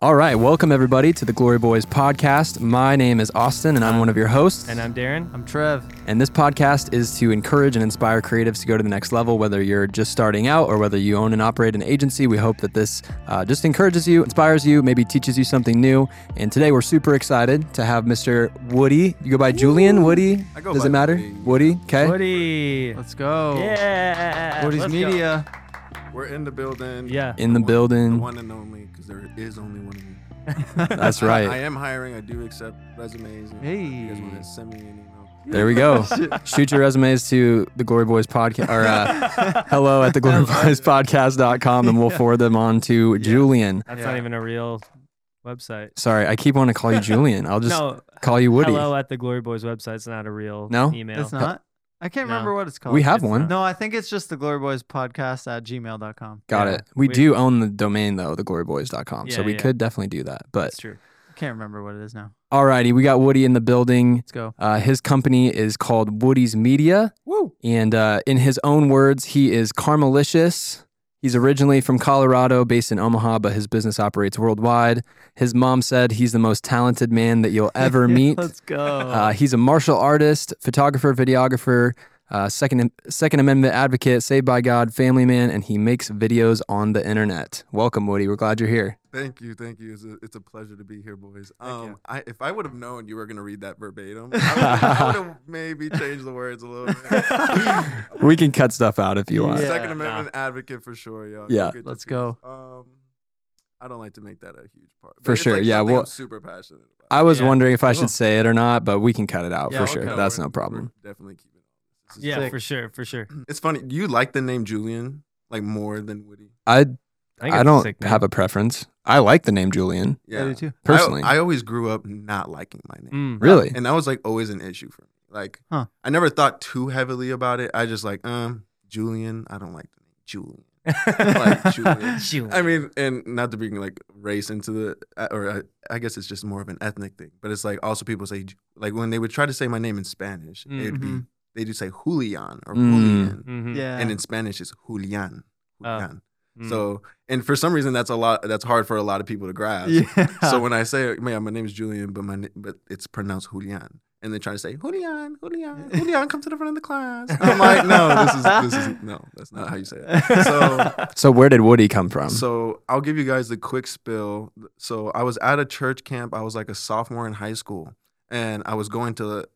All right, welcome everybody to the Glory Boys podcast. My name is Austin, and I'm one of your hosts. And I'm Darren. I'm Trev. And this podcast is to encourage and inspire creatives to go to the next level, whether you're just starting out or whether you own and operate an agency. We hope that this uh, just encourages you, inspires you, maybe teaches you something new. And today we're super excited to have Mr. Woody. You go by Julian Woody. I go Does by it matter? Woody. Woody. Okay. Woody. Let's go. Yeah. Woody's Let's go. Media. We're in the building. Yeah. In the one- building. The one and only, because there is only one of me. That's right. I, am hiring. I do accept resumes. and if You guys want Hey. to send me an email? There we go. Shoot your resumes to the Glory Boys podcast or uh, hello at the Glory Boys podcast.com and we'll forward them on to Julian. That's Yeah. not even a real website. Sorry, I keep wanting to call you Julian. I'll just no, call you Woody. hello at the Glory Boys website. It's not a real No? email. It's not. I can't No. remember what it's called. We have It's one. not. No, I think it's just the Glory Boys podcast at gmail.com. Got Yeah. it. We, We- do own the domain though, thegloryboys.com. so Yeah, we yeah. could definitely do that. But It's true. I can't remember what it is now. alrighty, we got Woody in the building. Let's go. Uh, his company is called Woody's Media. Woo. And uh, in his own words, he is Carmelicious. He's originally from Colorado, based in Omaha, but his business operates worldwide. His mom said he's the most talented man that you'll ever meet. Let's go. Uh, he's a martial artist, photographer, videographer, uh, second Second Amendment advocate, Saved by God, family man, and he makes videos on the internet. Welcome, Woody. We're glad you're here. Thank you, thank you. It's a, it's a pleasure to be here, boys. Thank Um, you. I, if I would have known you were gonna read that verbatim, I would have maybe changed the words a little bit. We can cut stuff out if you want. Yeah. Second Amendment advocate for sure, y'all. Yeah. get Let's go. Um, I don't like to make that a huge part. For sure, like, yeah, well, I'm super passionate about. I was Yeah. wondering if I should say it or not, but we can cut it out Yeah, for okay. sure. No, That's no problem. Definitely keep all this. This is Yeah, Sick. for sure, for sure. It's funny. You like the name Julian like more than Woody. I think I don't have a preference. I like the name Julian. Yeah. I do too. Personally. I, I always grew up not liking my name, Mm. Really? and that was like always an issue for me. Like, Huh. I never thought too heavily about it. I just like, um, Julian. I don't like the name Julian. like Julian. Julian. I mean, and not to bring like race into the, uh, or I, I guess it's just more of an ethnic thing. But it's like also people say like when they would try to say my name in Spanish, it'd be they do say Julian or Mm. Julian, Mhm. Yeah. and in Spanish it's Julian. Oh. Julian. Mm. So, and for some reason, that's a lot. That's hard for a lot of people to grasp. yeah. So when I say, "Man, my name is Julian," but my but it's pronounced Julian, and they try to say Julian, Julian, Julian, come to the front of the class. I'm like, no, this is this is no, that's not how you say it. So, So where did Woody come from? so I'll give you guys the quick spill. So I was at a church camp. I was like a sophomore in high school, and I was going to,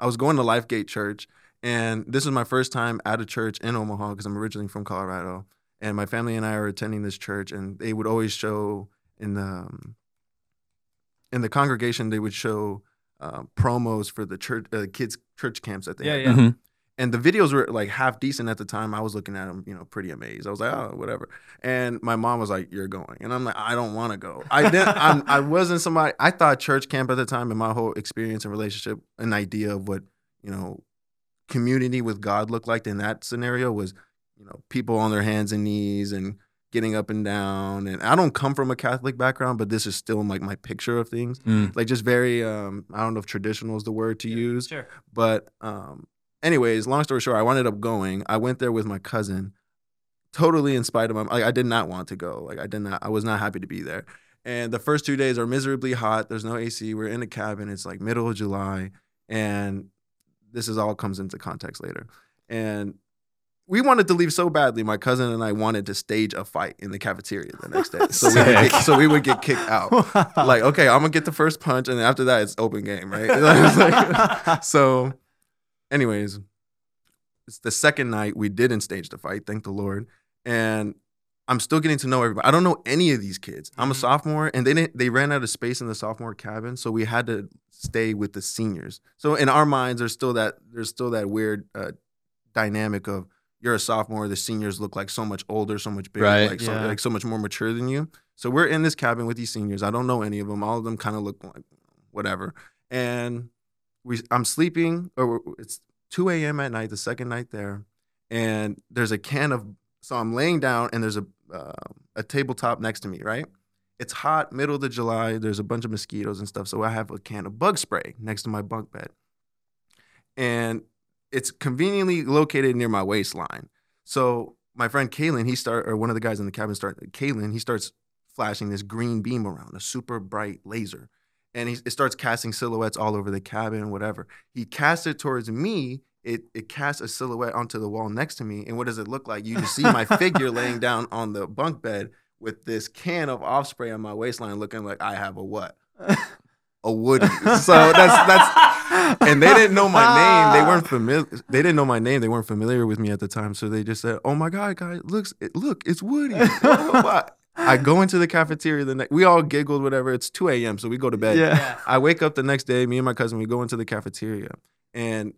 I was going to Lifegate Church, and this was my first time at a church in Omaha because I'm originally from Colorado, and my family and I are attending this church, and they would always show in the um, in the congregation they would show uh, promos for the church uh, kids church camps that they Yeah, had yeah. Mhm. and the videos were like half decent at the time. I was looking at them, you know, pretty amazed. I was like, oh, whatever. And my mom was like, "You're going," and I'm like, "I don't want to go." I didn't. I'm, I wasn't somebody. I thought church camp at the time, and my whole experience and relationship, an idea of what you know, community with God looked like in that scenario was, you know, people on their hands and knees and getting up and down. And I don't come from a Catholic background, but this is still like my picture of things. Mm. Like just very, um, I don't know if traditional is the word to use, Sure. but um, anyways, long story short, I ended up going. I went there with my cousin, totally in spite of my. Like I did not want to go. Like I did not. I was not happy to be there. And the first two days are miserably hot. There's no AC. We're in a cabin. It's like middle of July, and this is all comes into context later. And we wanted to leave so badly. My cousin and I wanted to stage a fight in the cafeteria the next day. So we would get, so we would get kicked out. Like, okay, I'm gonna get the first punch, and after that, it's open game, right? Like- so, anyways, it's the second night we didn't stage the fight, thank the Lord. And I'm still getting to know everybody. I don't know any of these kids. I'm a Mhm. sophomore, and they didn't. They ran out of space in the sophomore cabin, so we had to stay with the seniors. So in our minds, there's still that there's still that weird uh, dynamic of you're a sophomore, the seniors look like so much older, so much bigger, Right. like, so, like so much more mature than you. So we're in this cabin with these seniors. I don't know any of them. All of them kind of look like whatever. And we, I'm sleeping, or it's 2 a.m. at night, the second night there, and there's a can of. So I'm laying down, and there's a uh, a tabletop next to me, right? It's hot, middle of the July. There's a bunch of mosquitoes and stuff. So I have a can of bug spray next to my bunk bed, and it's conveniently located near my waistline. So my friend Kalen, he start or one of the guys in the cabin start Kalen, he starts flashing this green beam around, a super bright laser. And he, it starts casting silhouettes all over the cabin, whatever. He casts it towards me. It, it casts a silhouette onto the wall next to me. And what does it look like? You just see my figure laying down on the bunk bed with this can of off spray on my waistline looking like I have a what? A Woody. So that's that's and they didn't know my name. They weren't ah. familiar. They didn't know my name. They weren't familiar with me at the time. So they just said, "Oh my God, guys, looks it, look, it's Woody." I go into the cafeteria the next. We all giggled, whatever. It's two a.m., so we go to bed. Yeah. I wake up the next day. Me and my cousin, we go into the cafeteria, and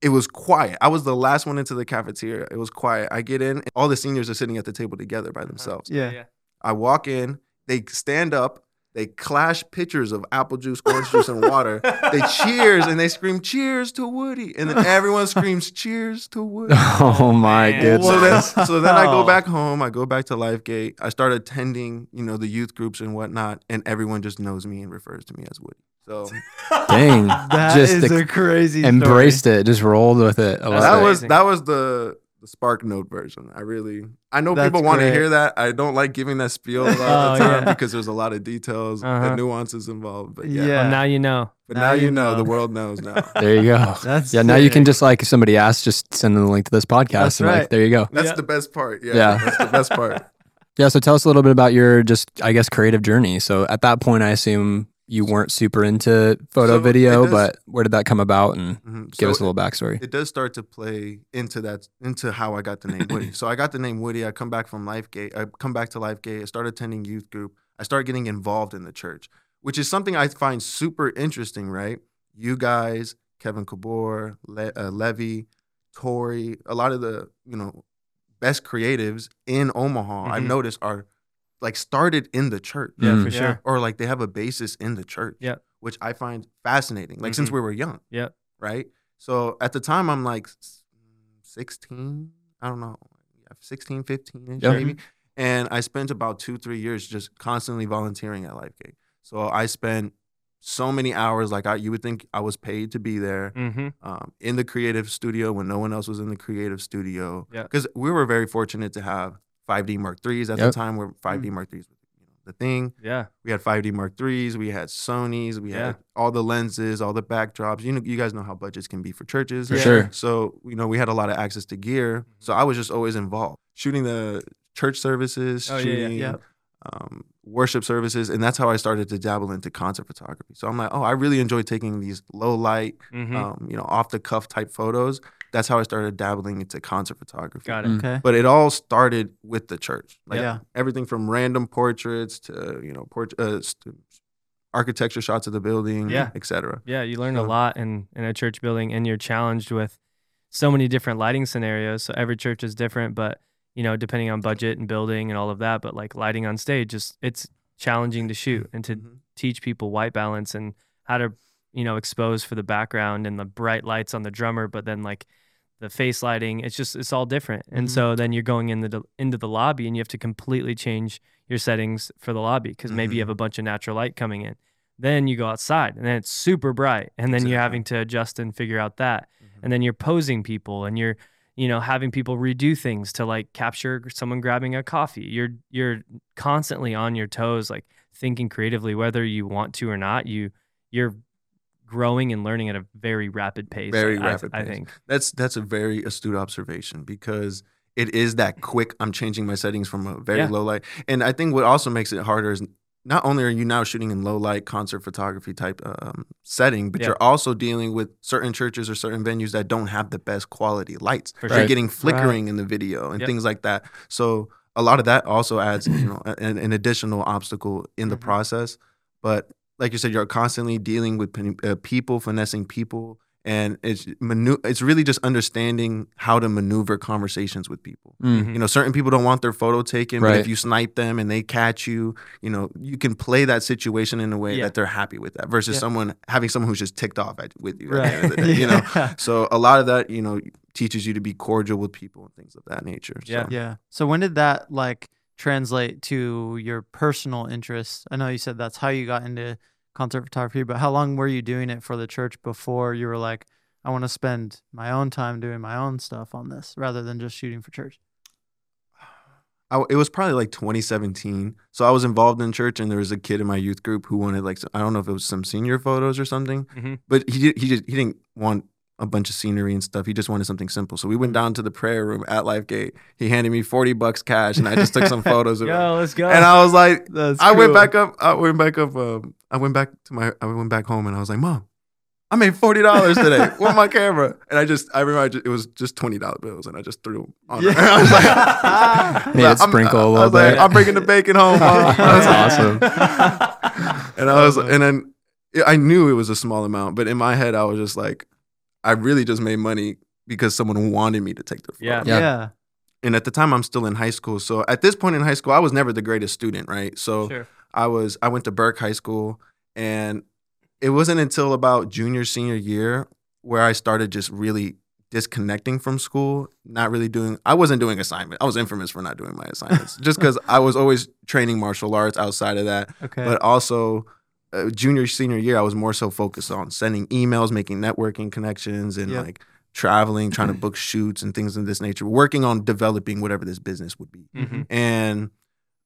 it was quiet. I was the last one into the cafeteria. It was quiet. I get in. and All the seniors are sitting at the table together by themselves. Yeah. I walk in, they stand up, they clash pitchers of apple juice, orange juice, and water. They cheers and they scream, Cheers to Woody. And then everyone screams, Cheers to Woody. Oh my Man. goodness. So then, so then I go oh. back home. I go back to Lifegate. I start attending, you know, the youth groups and whatnot, and everyone just knows me and refers to me as Woody. So Dang. That just is the- a crazy embraced it, just rolled with it. I That's love that was that was the the Spark Note version. I really, I know That's people want to hear that. I don't like giving that spiel a lot of Oh, the time yeah. because there's a lot of details Uh-huh. and nuances involved. But yeah, Yeah. Well, now you know. but Now now, you you know, know. the world knows now. There you go. That's yeah, now you can just like if somebody asks, just send them the link to this podcast, That's and like right. there you go. That's Yeah. the best part. Yeah, Yeah. that's the best part. Yeah, so tell us a little bit about your just I guess creative journey. So at that point, I assume you weren't super into photo So video, does- but where did that come about? And Mhm. give So us a little backstory. it does start to play into that into how I got the name Woody. so I got the name Woody. I come back from Lifegate. I come back to Lifegate. I start attending youth group. I start getting involved in the church, which is something I find super interesting. Right, you guys, Kevin Kabor, Le- uh, Levy, Tori, a lot of the you know best creatives in Omaha. I've Mhm. noticed are like started in the church Yeah, Mm. for Yeah. sure. or like they have a basis in the church. Yeah. Which I find fascinating. Like since Mhm. we were young. Yeah. Right. So at the time I'm like 16, I don't know, yeah, 16, 15 ish Yeah. maybe. And I spent about two, three years just constantly volunteering at Lifegate. So I spent so many hours, like I, you would think I was paid to be there Mm-hmm. um, in the creative studio when no one else was in the creative studio. Yeah. Because we were very fortunate to have 5D Mark threes at Yep. the time where 5D Mark threes was you know, the thing. Yeah. We had 5D Mark threes, we had Sony's, we Yeah. had all the lenses, all the backdrops. You know, you guys know how budgets can be for churches. For Yeah. sure. So, you know, we had a lot of access to gear. So I was just always involved. Shooting the church services, Oh, yeah, yeah, shooting yeah. Um, worship services. And that's how I started to dabble into concert photography. So I'm like, oh, I really enjoy taking these low light, Mm-hmm. um, you know, off the cuff type photos. That's how I started dabbling into concert photography. Got it. Mm. Okay. But it all started with the church. Like Yeah. everything from random portraits to, you know, port- uh, st- architecture shots of the building, Yeah. et cetera. Yeah, you learn a lot in in a church building, and you're challenged with so many different lighting scenarios. So every church is different, but you know, depending on budget and building and all of that. But like lighting on stage, just it's challenging to shoot and to Mhm. teach people white balance and how to you know expose for the background and the bright lights on the drummer, but then like the face lighting, it's just it's all different. And Mhm. so then you're going in the into the lobby and you have to completely change your settings for the lobby because maybe you Mhm. have a bunch of natural light coming in. Then you go outside and then it's super bright and then you're having to adjust and figure out that. Mhm. And then you're posing people and you're you know having people redo things to like capture someone grabbing a coffee. You're you're constantly on your toes like thinking creatively whether you want to or not. You you're growing and learning at a very rapid pace. Very I- rapid I pace. think. That's that's a very astute observation because it is that quick. I'm changing my settings from a very Yeah. low light, and I think what also makes it harder is not only are you now shooting in low light concert photography type um, setting, but Yeah. you're also dealing with certain churches or certain venues that don't have the best quality lights. For You're sure. getting flickering in the video and Yep. things like that. So a lot of that also adds, you know, an, an additional obstacle in the Mhm. process. But like you said, you're constantly dealing with uh, people, finessing people, and it's manu- It's really just understanding how to maneuver conversations with people. Mm. You know, certain people don't want their photo taken, but if you snipe them and they catch you, you know, you can play that situation in a way Yeah. that they're happy with that versus Yeah. someone having someone who's just ticked off at, with you. At the end of Right. day, you know, Yeah. so a lot of that, you know, teaches you to be cordial with people and things of that nature. So. Yeah. Yeah. So when did that like translate to your personal interests? I know you said that's how you got into concert photography, but how long were you doing it for the church before you were like, I want to spend my own time doing my own stuff on this rather than just shooting for church? I, it was probably like 2017. So I was involved in church, and there was a kid in my youth group who wanted like I don't know if it was some senior photos or something, Mhm. but he did, he just, he didn't want a bunch of scenery and stuff. He just wanted something simple. So we went down to the prayer room at Lifegate. He handed me 40 bucks cash, and I just took some photos of it. Yo, let's go. And I was like, That's I went back up. I went back up. Um, I went back to my. I went back home, and I was like, Mom, I made forty dollars today with my camera. And I just, I remember, I just, it was just twenty dollar bills, and I just threw them on. Yeah. her. I was like, Made it I'm- sprinkle a I little was like, bit. I'm bringing the bacon home. Mom. That's awesome. and I was, and then I knew it was a small amount, but in my head, I was just like, I really just made money because someone wanted me to take the photo. Yeah. Yeah. Yeah. And at the time, I'm still in high school. So at this point in high school, I was never the greatest student, right? So Sure. I was I went to Burke High School and it wasn't until about junior senior year where I started just really disconnecting from school, not really doing I wasn't doing assignment. I was infamous for not doing my assignments just cuz I was always training martial arts outside of that, Okay. but also uh, junior senior year I was more so focused on sending emails, making networking connections and Yep. like traveling, trying to book shoots and things of this nature, working on developing whatever this business would be Mhm. and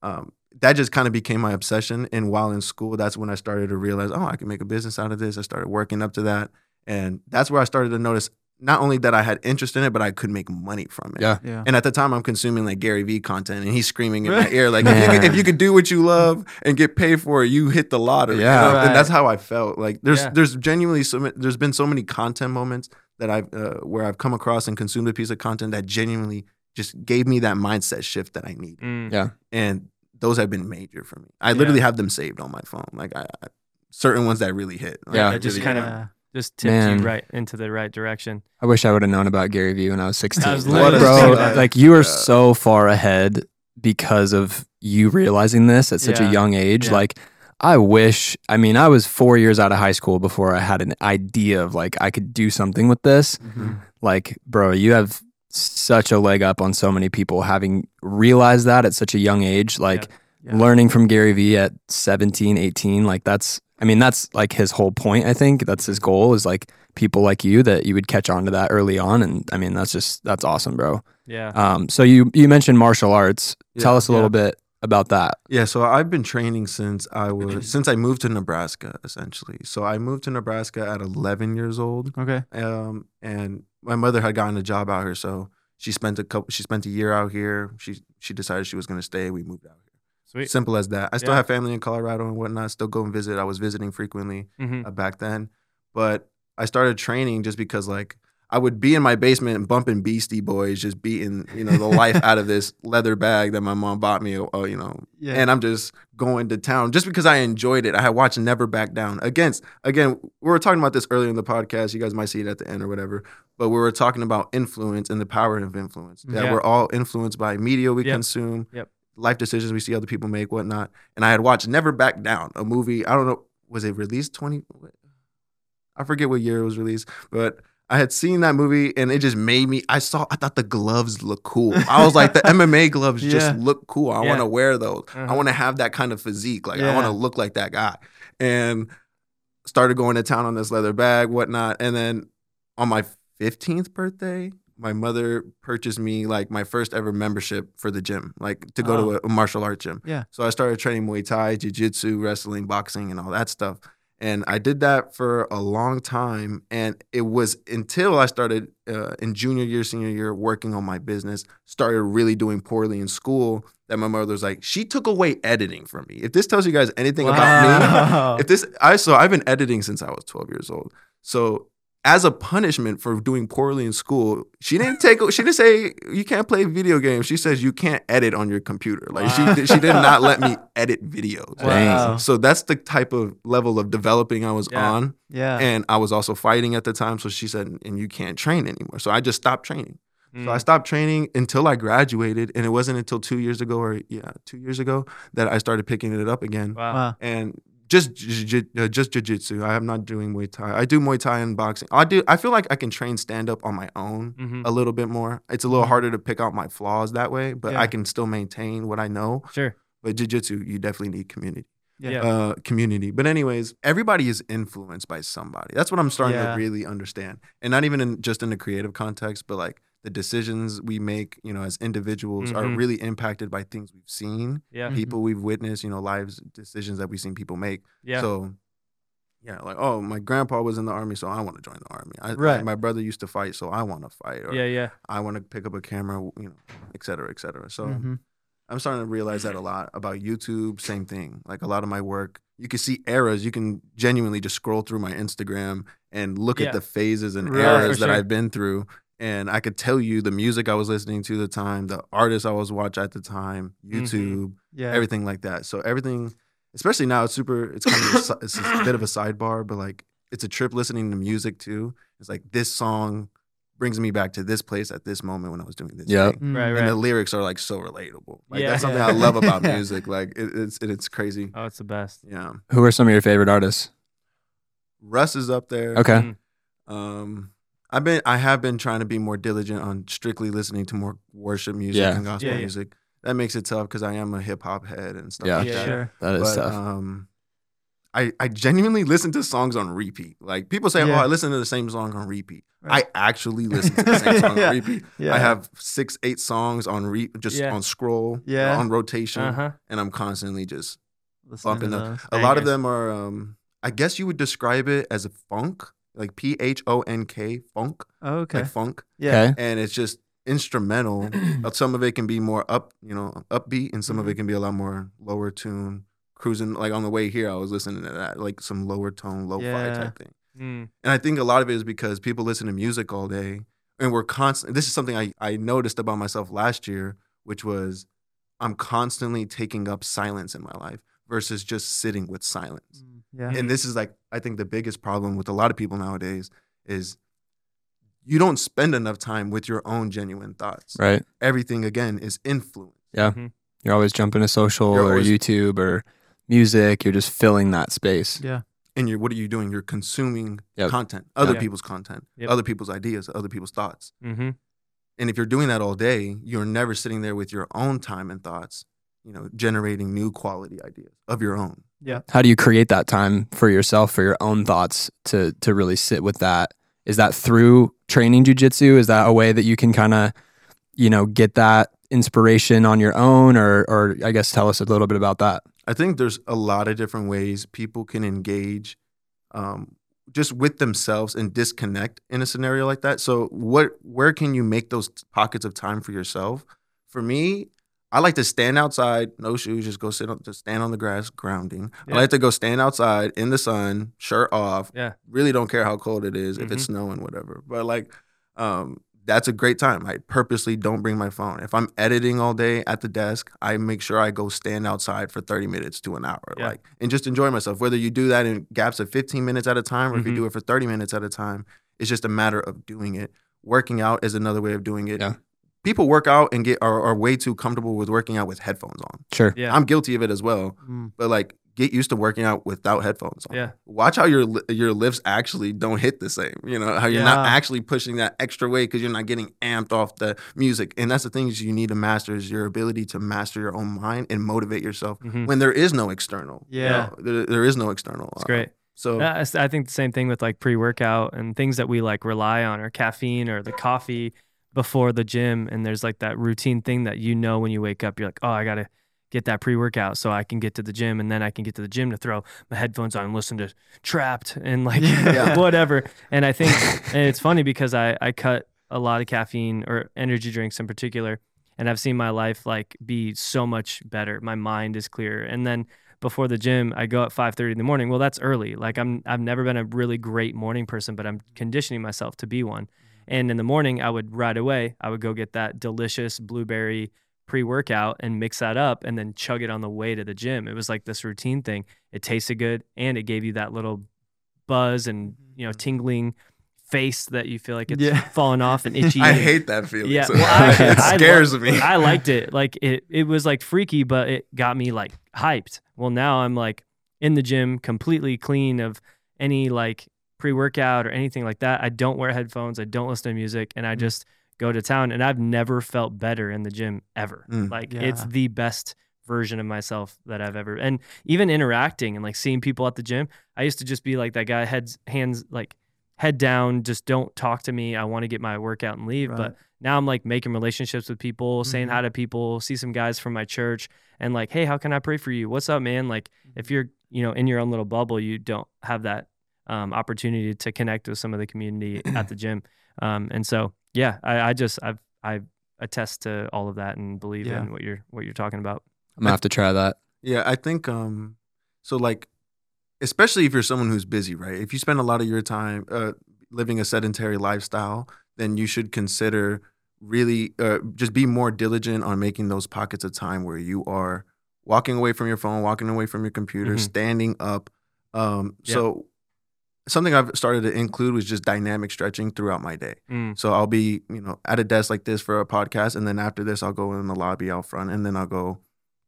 um, that just kind of became my obsession. And while in school, that's when I started to realize, oh, I can make a business out of this. I started working up to that, and that's where I started to notice not only that I had interest in it, but I could make money from it. Yeah. yeah. And at the time, I'm consuming like Gary Vee content, and he's screaming in my ear like, if you, could, if you could do what you love and get paid for it, you hit the lottery. you Yeah. know? Right. and that's how I felt. Like there's Yeah. there's genuinely so ma- there's been so many content moments that I've uh, where I've come across and consumed a piece of content that genuinely just gave me that mindset shift that I need Mm. Yeah. and those have been major for me. I Yeah. literally have them saved on my phone. Like I, I certain ones that really hit. Like, Yeah. I just really- kind of- Yeah. Just tipped Man. you right into the right direction. I wish I would have known about Gary Vee when I was 16. I was Like, literally bro, that. like you are so far ahead because of you realizing this at such Yeah. a young age. Yeah. Like I wish, I mean, I was 4 years out of high school before I had an idea of like I could do something with this. Mhm. Like, bro, you have such a leg up on so many people having realized that at such a young age. Like Yeah. learning from Gary Vee at 17, 18, like that's I mean, that's like his whole point, I think. That's his goal is like people like you that you would catch on to that early on. And I mean, that's just that's awesome, bro. Yeah. Um, so you you mentioned martial arts. Tell us a little bit about that. Yeah, so I've been training since I was since I moved to Nebraska, essentially. So I moved to Nebraska at 11 years old, Okay. um, and my mother had gotten a job out here, so she spent a couple. She spent a year out here. She she decided she was going to stay. We moved out here. Sweet. Simple as that. I still Yeah. have family in Colorado and whatnot. Still go and visit. I was visiting frequently. Mhm. uh, back then. But I started training just because like I would be in my basement bumping Beastie Boys, just beating you know the life out of this leather bag that my mom bought me. Uh, you know, Yeah. and I'm just going to town just because I enjoyed it. I had watched Never Back Down against again. We were talking about this earlier in the podcast. You guys might see it at the end or whatever. But we were talking about influence and the power of influence. That Yeah. we're all influenced by media we Yep. consume, Yep. Life decisions we see other people make, whatnot. And I had watched Never Back Down, a movie. I don't know, was it released twenty? I forget what year it was released, but I had seen that movie and it just made me. I saw. I thought the gloves look cool. I was like, the MMA gloves just look cool. I Yeah. want to wear those. I Uh-huh. want to have that kind of physique. Like I want to look like that guy. And started going to town on this leather bag, whatnot. And then on my fifteenth birthday, my mother purchased me like my first ever membership for the gym, like to go to a, a martial art gym. Yeah. So I started training Muay Thai, Jiu Jitsu, wrestling, boxing, and all that stuff. And I did that for a long time. And it was until I started uh, in junior year, senior year, working on my business, started really doing poorly in school, that my mother was like, she took away editing from me. If this tells you guys anything about me, if this I so I've been editing since I was 12 years old. So as a punishment for doing poorly in school, she didn't take she didn't say you can't play video games. She says you can't edit on your computer. Like Wow. she she did not let me edit videos. Wow. So that's the type of level of developing I was Yeah. on. Yeah. And I was also fighting at the time. So she said, and you can't train anymore. So I just stopped training. So I Mm. stopped training until I graduated. And it wasn't until two years ago or yeah, two years ago that I started picking it up again Wow. wow. and just jiu- jiu- uh, just jiu-jitsu. I am not doing Muay Thai. I do Muay Thai and boxing. I do. I feel like I can train stand up on my own Mhm. a little bit more. It's a little harder to pick out my flaws that way, but Yeah. I can still maintain what I know. Sure. But jiu-jitsu, you definitely need community. Yeah. Yeah. Uh, community. But anyways, everybody is influenced by somebody. That's what I'm starting Yeah. to really understand, and not even in just in the creative context, but like the decisions we make, you know, as individuals are Mhm. really impacted by things we've seen, Yeah. People we've witnessed, you know, lives, decisions that we've seen people make. Yeah. So, yeah, like, oh, my grandpa was in the army, so I want to join the army. I, Right. My brother used to fight, so I want to fight. Or yeah. Yeah. I want to pick up a camera, you know, et cetera, et cetera. So Mhm. I'm starting to realize that a lot about YouTube. Same thing. Like a lot of my work, you can see eras. You can genuinely just scroll through my Instagram and look Yeah. at the phases and Right. eras For that. I've been through. And I could tell you the music I was listening to the time, the artists I was watching at the time, Mhm. YouTube, Yeah. everything like that. So everything, especially now, it's super. It's kind of a, it's a bit of a sidebar, but like it's a trip listening to music too. It's like this song brings me back to this place at this moment when I was doing this. Yeah, thing. Mm. Right. And the lyrics are like so relatable. Like Yeah. that's something Yeah. I love about Yeah. music. Like it, it's it, it's crazy. Oh, it's the best. Yeah. Who are some of your favorite artists? Russ is up there. Okay. Mm. Um, I've been I have been trying to be more diligent on strictly listening to more worship music Yeah. and gospel Yeah, yeah. music. That makes it tough because I am a hip hop head and stuff Yeah. like Yeah, that. Sure. That is but tough. um, I I genuinely listen to songs on repeat. Like people say, Yeah. "Oh, I listen to the same song on repeat." Right. I actually listen to the same song Yeah. on repeat. Yeah. I have six, eight songs on re just Yeah. on scroll, Yeah. on rotation, Uh huh. and I'm constantly just Listening bumping to them. a lot of them are um I guess you would describe it as a phonk, like P H O N K phonk, Oh, okay. like funk, Yeah. Okay. and it's just instrumental. But some of it can be more up, you know, upbeat, and some of Mhm. it can be a lot more lower tune, cruising. Like on the way here, I was listening to that, like some lower tone, lo-fi Yeah. type thing. Mm. And I think a lot of it is because people listen to music all day, and we're constant. This is something I I noticed about myself last year, which was I'm constantly taking up silence in my life versus just sitting with silence. Mm, Yeah. And this is like I think the biggest problem with a lot of people nowadays is you don't spend enough time with your own genuine thoughts. Right. Everything again is influence. yeah You're always jumping to social You're or always- YouTube or music. You're just filling that space. Yeah. And you're what are you doing? You're consuming Yep. content, other Yeah. people's content, Yep. other people's ideas, other people's thoughts. Mm-hmm. And if you're doing that all day, you're never sitting there with your own time and thoughts, you know, generating new quality ideas of your own. How do you create that time for yourself, for your own thoughts to to really sit with that? Is that through training jujitsu? Is that a way that you can kind of, you know, get that inspiration on your own, or or I guess tell us a little bit about that. I think there's a lot of different ways people can engage um, just with themselves and disconnect in a scenario like that. So, what, where can you make those pockets of time for yourself? For me, I like to stand outside, no shoes, just go sit on, just stand on the grass, grounding. Yeah. I like to go stand outside in the sun, shirt off. Yeah. Really don't care how cold it is, if it's Mhm. snowing, whatever. But like, um, that's a great time. I purposely don't bring my phone. If I'm editing all day at the desk, I make sure I go stand outside for 30 minutes to an hour, Yeah. like, and just enjoy myself. Whether you do that in gaps of 15 minutes at a time, or if you Mhm. do it for 30 minutes at a time, it's just a matter of doing it. Working out is another way of doing it. Yeah. People work out and get are, are way too comfortable with working out with headphones on. Sure. Yeah. I'm guilty of it as well. Mm. But like, get used to working out without headphones on. Yeah. Watch how your your lifts actually don't hit the same. You know how you're not actually pushing that extra weight because you're not getting amped off the music. And that's the things you need to master is your ability to master your own mind and motivate yourself Mhm. when there is no external. you Yeah. know, there, there is no external. It's uh, great. So I s- I think the same thing with like pre workout and things that we like rely on, or caffeine or the coffee before the gym. And there's like that routine thing that you know when you wake up, you're like, oh, I got to get that pre workout so I can get to the gym. And then I can get to the gym to throw my headphones on and listen to Trapped and like Yeah. whatever. And I think, and it's funny because I, I cut a lot of caffeine or energy drinks in particular. And I've seen my life like be so much better. My mind is clearer. And then before the gym, I go at 5:30 in the morning. Well, that's early. Like I'm I've never been a really great morning person, but I'm conditioning myself to be one. And in the morning, I would right away, I would go get that delicious blueberry pre-workout and mix that up and then chug it on the way to the gym. It was like this routine thing. It tasted good and it gave you that little buzz and, mm-hmm. you know, tingling face that you feel like it's Yeah. falling off and itchy. I and- hate that feeling. Yeah, well, I- it I scares me. I liked it. Like it, it was like freaky, but it got me like hyped. Well, now I'm like in the gym, completely clean of any like pre-workout or anything like that. I don't wear headphones. I don't listen to music, and I Mm. just go to town. And I've never felt better in the gym ever. Mm. Like it's the best version of myself that I've ever. And even interacting and like seeing people at the gym, I used to just be like that guy, heads, hands like head down, just don't talk to me. I want to get my workout and leave. Right. But now I'm like making relationships with people, saying Mhm. hi to people, see some guys from my church, and like, hey, how can I pray for you? What's up, man? Like, if you're you know in your own little bubble, you don't have that um, opportunity to connect with some of the community at the gym. Um, and so, yeah, I, I just I've I attest to all of that and believe Yeah. in what you're what you're talking about. I'm gonna have to try that. Yeah, I think um so like especially if you're someone who's busy, right? If you spend a lot of your time uh living a sedentary lifestyle, then you should consider really uh, just be more diligent on making those pockets of time where you are walking away from your phone, walking away from your computer, Mhm. standing up. Um Yeah. so something I've started to include was just dynamic stretching throughout my day. Mm, So I'll be, you know, at a desk like this for a podcast, and then after this, I'll go in the lobby out front, and then I'll go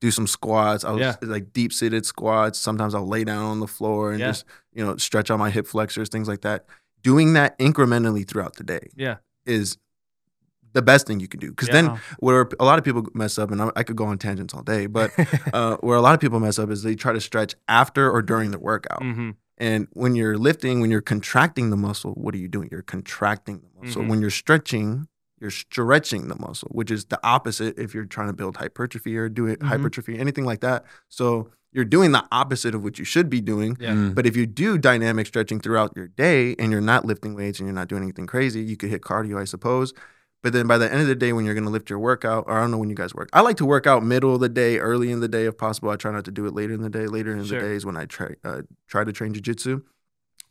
do some squats. I'll Yeah. like deep seated squats. Sometimes I'll lay down on the floor and Yeah. just, you know, stretch out my hip flexors, things like that. Doing that incrementally throughout the day yeah, is the best thing you can do. Because Yeah. then, where a lot of people mess up, and I, I could go on tangents all day, but uh, where a lot of people mess up is they try to stretch after or during the workout. hmm And when you're lifting, when you're contracting the muscle, what are you doing? You're contracting the muscle. Mhm. When you're stretching, you're stretching the muscle, which is the opposite if you're trying to build hypertrophy or do it Mhm. hypertrophy, anything like that. So you're doing the opposite of what you should be doing. yeah, Mm. But if you do dynamic stretching throughout your day and you're not lifting weights and you're not doing anything crazy, you could hit cardio, I suppose. But then by the end of the day, when you're going to lift your workout, or I don't know when you guys work, I like to work out middle of the day, early in the day if possible. I try not to do it later in the day. Later in Sure. the day is when I try uh, try to train jujitsu.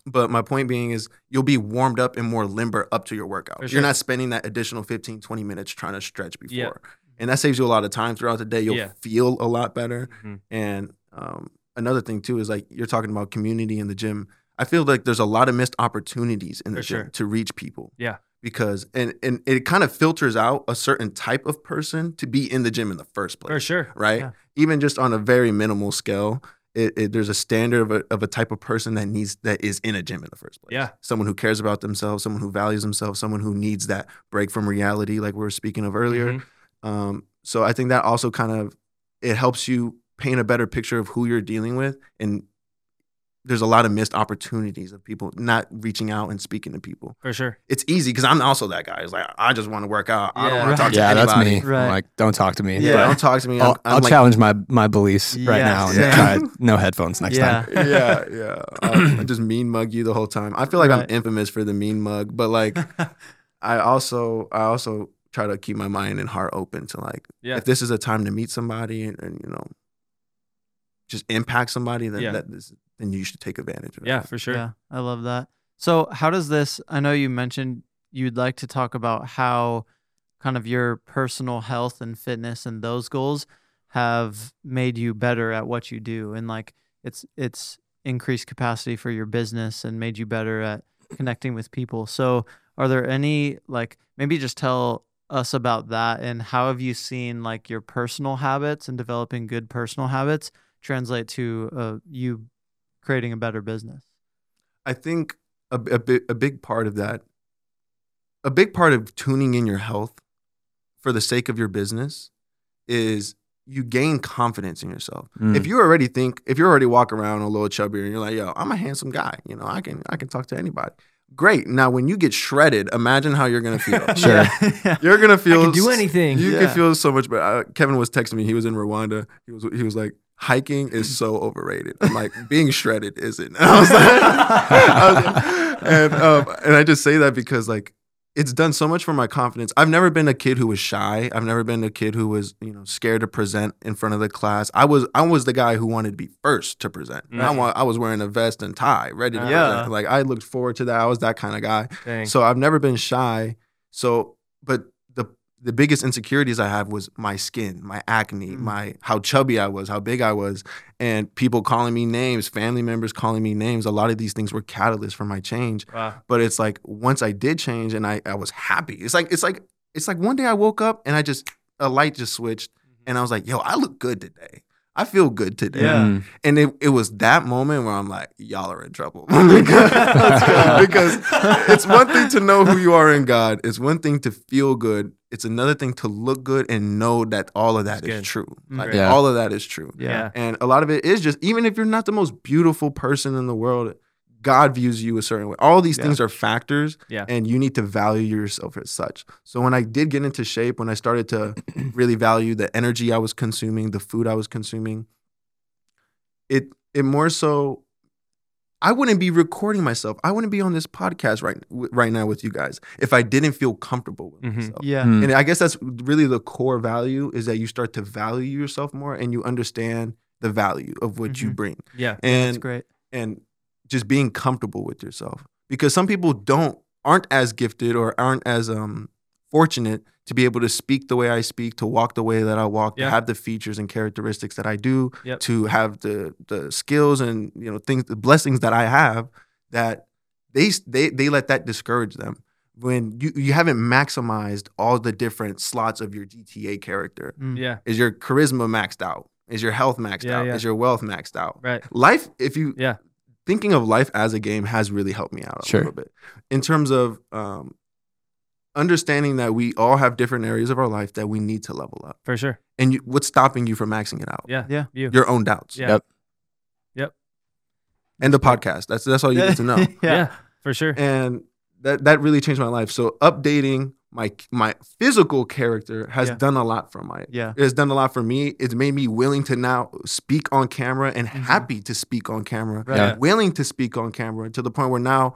But my point being is you'll be warmed up and more limber up to your workout. For You're not spending that additional 15, 20 minutes trying to stretch before. Yeah. And that saves you a lot of time throughout the day. You'll Yeah. feel a lot better. Mhm. And um, another thing too is like you're talking about community in the gym. I feel like there's a lot of missed opportunities in the For gym sure. to reach people. Yeah. Because and and it kind of filters out a certain type of person to be in the gym in the first place. for sure. Right. Yeah. Even just on a very minimal scale, it, it, there's a standard of a, of a type of person that needs that is in a gym in the first place. Yeah. Someone who cares about themselves, someone who values themselves, someone who needs that break from reality, like we were speaking of earlier. Mhm. Um, so I think that also kind of it helps you paint a better picture of who you're dealing with, and there's a lot of missed opportunities of people not reaching out and speaking to people. For sure. It's easy because I'm also that guy. It's like I just want to work out. I don't Yeah. want to talk to yeah, that's me. Right. I'm like, don't talk to me. Yeah, But don't talk to me. I'll, I'm, I'm I'll like, challenge my my beliefs right now and same. try no headphones next Yeah. time. yeah, yeah. I, I just mean mug you the whole time. I feel like I'm infamous for the mean mug, but like I also I also try to keep my mind and heart open to like Yeah. if this is a time to meet somebody and, and you know just impact somebody, then Yeah. that is, then you should take advantage of it. Yeah, for sure. Yeah, I love that. So, how does this? I know you mentioned you'd like to talk about how kind of your personal health and fitness and those goals have made you better at what you do, and like it's it's increased capacity for your business and made you better at connecting with people. So, are there any like maybe just tell us about that and how have you seen like your personal habits and developing good personal habits translate to uh, you creating a better business? I think a, a, big, a big part of that, a big part of tuning in your health for the sake of your business is you gain confidence in yourself. Mm. If you already think, if you already walk around a little chubbier and you're like, yo, I'm a handsome guy, you know, I can, I can talk to anybody. Great. Now, when you get shredded, imagine how you're gonna feel. Sure. Yeah. You're gonna feel. I can do anything. You Yeah. can feel so much better. Uh, Kevin was texting me. He was in Rwanda. He was he was like, hiking is so overrated. I'm like, being shredded isn't. And I was like, I was like- and um, and I just say that because like it's done so much for my confidence. I've never been a kid who was shy. I've never been a kid who was you know scared to present in front of the class. I was I was the guy who wanted to be first to present. I, Mhm. wa- I was wearing a vest and tie, ready to Yeah. present. Like I looked forward to that. I was that kind of guy. Dang. So I've never been shy. So, but the biggest insecurities I have was my skin, my acne, Mm. my how chubby I was, how big I was, and people calling me names, family members calling me names. A lot of these things were catalysts for my change. wow. But it's like once I did change and I, I was happy. It's like it's like it's like one day I woke up and I just a light just switched and I was like, yo, I look good today. I feel good today. Yeah. Mm. And it, it was that moment where I'm like, y'all are in trouble. because, because it's one thing to know who you are in God. It's one thing to feel good. It's another thing to look good and know that all of that That's is good. true. Mm. Like Yeah. all of that is true. Yeah. And a lot of it is just even if you're not the most beautiful person in the world, God views you a certain way. All these Yeah. things are factors, Yeah. and you need to value yourself as such. So when I did get into shape, when I started to really value the energy I was consuming, the food I was consuming, it it more so. I wouldn't be recording myself. I wouldn't be on this podcast right right now with you guys if I didn't feel comfortable with Mhm. myself. Yeah. Mm. And I guess that's really the core value is that you start to value yourself more and you understand the value of what you Mhm. bring. Yeah. That's And great. and just being comfortable with yourself because some people don't aren't as gifted or aren't as um fortunate to be able to speak the way I speak, to walk the way that I walk, Yeah. to have the features and characteristics that I do, Yep. to have the the skills and you know things the blessings that I have that they they they let that discourage them when you you haven't maximized all the different slots of your GTA character. Mm. Yeah. Is your charisma maxed out? Is your health maxed Yeah, out? yeah. Is your wealth maxed out? Right. Life, if you Yeah. Thinking of life as a game has really helped me out a Sure. little bit in terms of um, understanding that we all have different areas of our life that we need to level up. For sure. And you, what's stopping you from maxing it out? Yeah. Yeah. You. Your own doubts. Yeah. Yep. And the podcast. That's that's all you need to know. yeah. yeah. For sure. and that that really changed my life. So updating my my physical character has Yeah. done a lot for my Yeah. it has done a lot for me. It's made me willing to now speak on camera and Mhm. happy to speak on camera. Right. Yeah. Willing to speak on camera to the point where now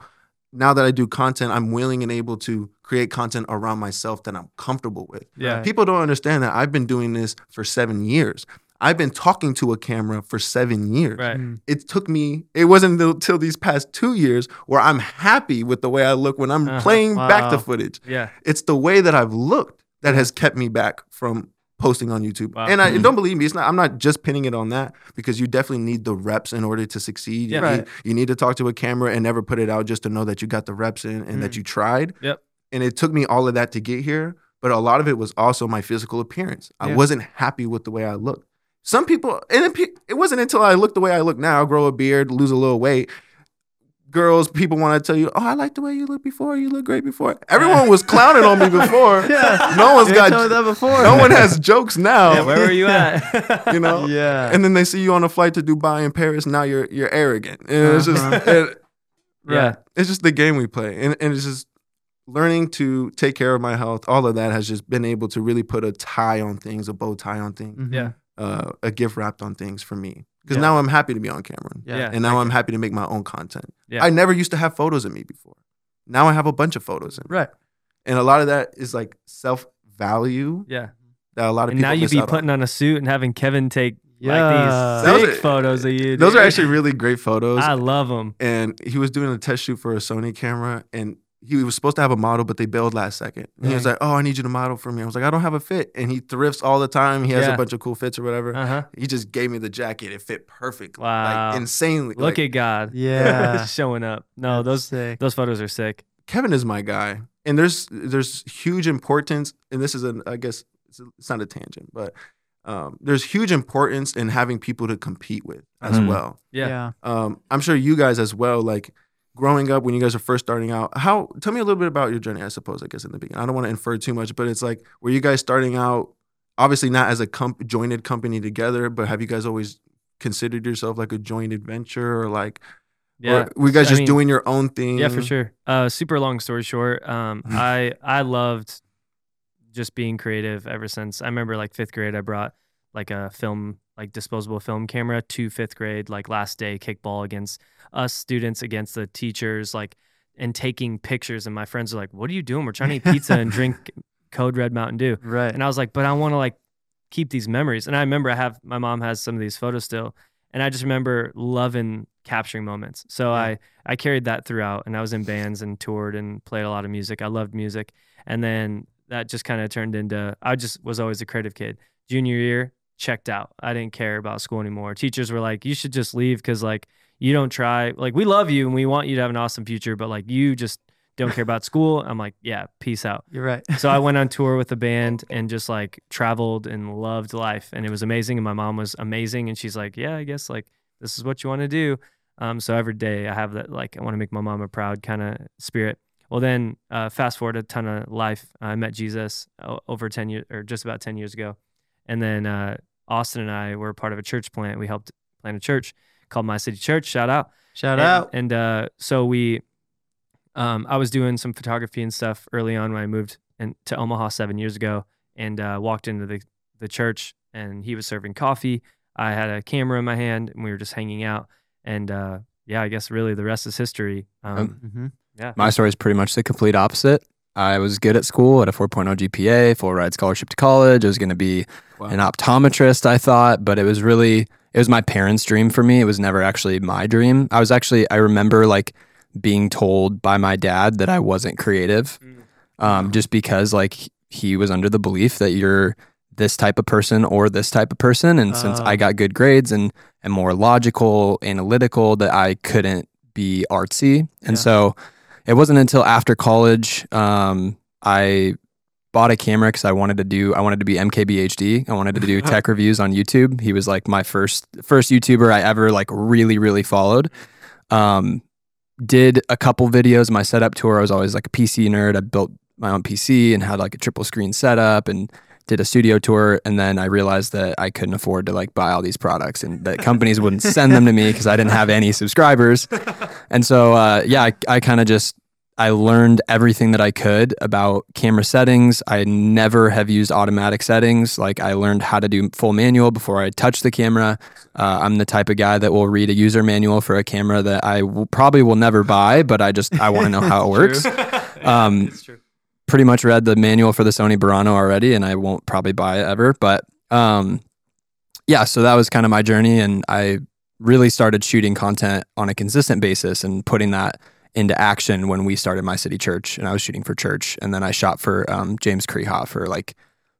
now that I do content, I'm willing and able to create content around myself that I'm comfortable with. Yeah. People don't understand that I've been doing this for 7 years. I've been talking to a camera for 7 years Right. Mm. it took me it wasn't until these past two years where i'm happy with the way i look when i'm Uh-huh. playing back the footage Yeah. it's the way that i've looked that has kept me back from posting on youtube Wow. and i and don't believe me it's not i'm not just pinning it on that because you definitely need the reps in order to succeed you, Yeah. need, Right. you need to talk to a camera and never put it out just to know that you got the reps in and that Mm. you tried Yep. and it took me all of that to get here but a lot of it was also my physical appearance i wasn't happy with the way i looked some people, and it, it wasn't until I look the way I look now, grow a beard, lose a little weight. Girls, people want to tell you, "Oh, I like the way you look before. You look great before." Everyone was clowning on me before. Yeah. No one's You got. told that before. No one has jokes now. Yeah. Where were you at? you know. Yeah. And then they see you on a flight to Dubai and Paris. Now you're you're arrogant. And it's just Uh-huh. it- Yeah. it's just the game we play, and, and it's just learning to take care of my health. All of that has just been able to really put a tie on things, a bow tie on things. Yeah. Uh, a gift wrapped on things for me. Because Yeah. now I'm happy to be on camera. Yeah. Yeah. And now I'm happy to make my own content. Yeah. I never used to have photos of me before. Now I have a bunch of photos. In. Right. And a lot of that is like self value Yeah. that a lot of And people now you'd be putting on a suit and having Kevin take Yeah. like these was sick a- photos of you. on. Those are actually really great photos. I love them. and he was doing a test shoot for a Sony camera and he was supposed to have a model, but they bailed last second. And he was like, Oh, I need you to model for me. I was like, I don't have a fit. And he thrifts all the time. He has Yeah. a bunch of cool fits or whatever. Uh huh. He just gave me the jacket. It fit perfectly. Wow. Like insanely. Look like, at God. Yeah. showing up. No, That's those sick. those photos are sick. Kevin is my guy, and there's there's huge importance, and this is an I guess it's, it's not a tangent, but um, there's huge importance in having people to compete with as Mhm. well. Yeah. Um, I'm sure you guys as well, like growing up when you guys are first starting out. How tell me a little bit about your journey. I suppose I guess in the beginning, I don't want to infer too much, but it's like were you guys starting out obviously not as a comp- jointed company together, but have you guys always considered yourself like a joint adventure or like Yeah. or were you guys I just mean, doing your own thing? Yeah, for sure. Uh, super long story short, um, Mhm. I I loved just being creative ever since I remember like fifth grade. I brought like a film, like disposable film camera to fifth grade, like last day kickball against us students against the teachers, like and taking pictures. And my friends are like, "What are you doing? We're trying to eat pizza and drink Code Red Mountain Dew." Right. And I was like, but I want to like keep these memories. And I remember I have my mom has some of these photos still. And I just remember loving capturing moments. So Yeah. I I carried that throughout and I was in bands and toured and played a lot of music. I loved music. And then that just kind of turned into I just was always a creative kid. Junior year, checked out. I didn't care about school anymore. Teachers were like, you should just leave cuz like you don't try like we love you and we want you to have an awesome future, but like you just don't care about school. I'm like, yeah, peace out You're right. so I went on tour with the band and just like traveled and loved life, and it was amazing. And my mom was amazing, and she's like, "Yeah, I guess like this is what you want to do." Um, so every day I have that like I want to make my mom a proud kind of spirit. Well, then uh, fast forward a ton of life. I met Jesus over ten years or just about ten years ago, and then uh, Austin and I were part of a church plant. We helped plant a church called My City Church. Shout out! Shout and, out. And uh, so we, um, I was doing some photography and stuff early on when I moved in, to Omaha seven years ago, and uh, walked into the the church, and he was serving coffee. I had a camera in my hand, and we were just hanging out. And uh, yeah, I guess really the rest is history. Um, hmm yeah, My story is pretty much the complete opposite. I was good at school at a 4.0 GPA, full ride scholarship to college. I was going to be Wow. an optometrist, I thought, but it was really it was my parents' dream for me. It was never actually my dream. I was actually I remember like being told by my dad that I wasn't creative, um, just because like he was under the belief that you're this type of person or this type of person, and since Oh. I got good grades and and more logical, analytical, that I couldn't be artsy, and Yeah. so it wasn't until after college um, I bought a camera because I wanted to do I wanted to be MKBHD. I wanted to do tech reviews on YouTube. He was like my first first YouTuber I ever like really really followed. Um, did a couple videos. My setup tour. I was always like a PC nerd. I built my own PC and had like a triple screen setup and did a studio tour. And then I realized that I couldn't afford to like buy all these products and that companies wouldn't send them to me because I didn't have any subscribers. And so uh, yeah, I, I kind of just I learned everything that I could about camera settings. I never have used automatic settings. Like I learned how to do full manual before I touch the camera. Uh, I'm the type of guy that will read a user manual for a camera that I will, probably will never buy, but I just I want to know how it works. Um, true. pretty much read the manual for the Sony Burano already, and I won't probably buy it ever. But um, yeah, so that was kind of my journey, and I really started shooting content on a consistent basis and putting that into action when we started my city church, and I was shooting for church, and then I shot for um, James Creha for like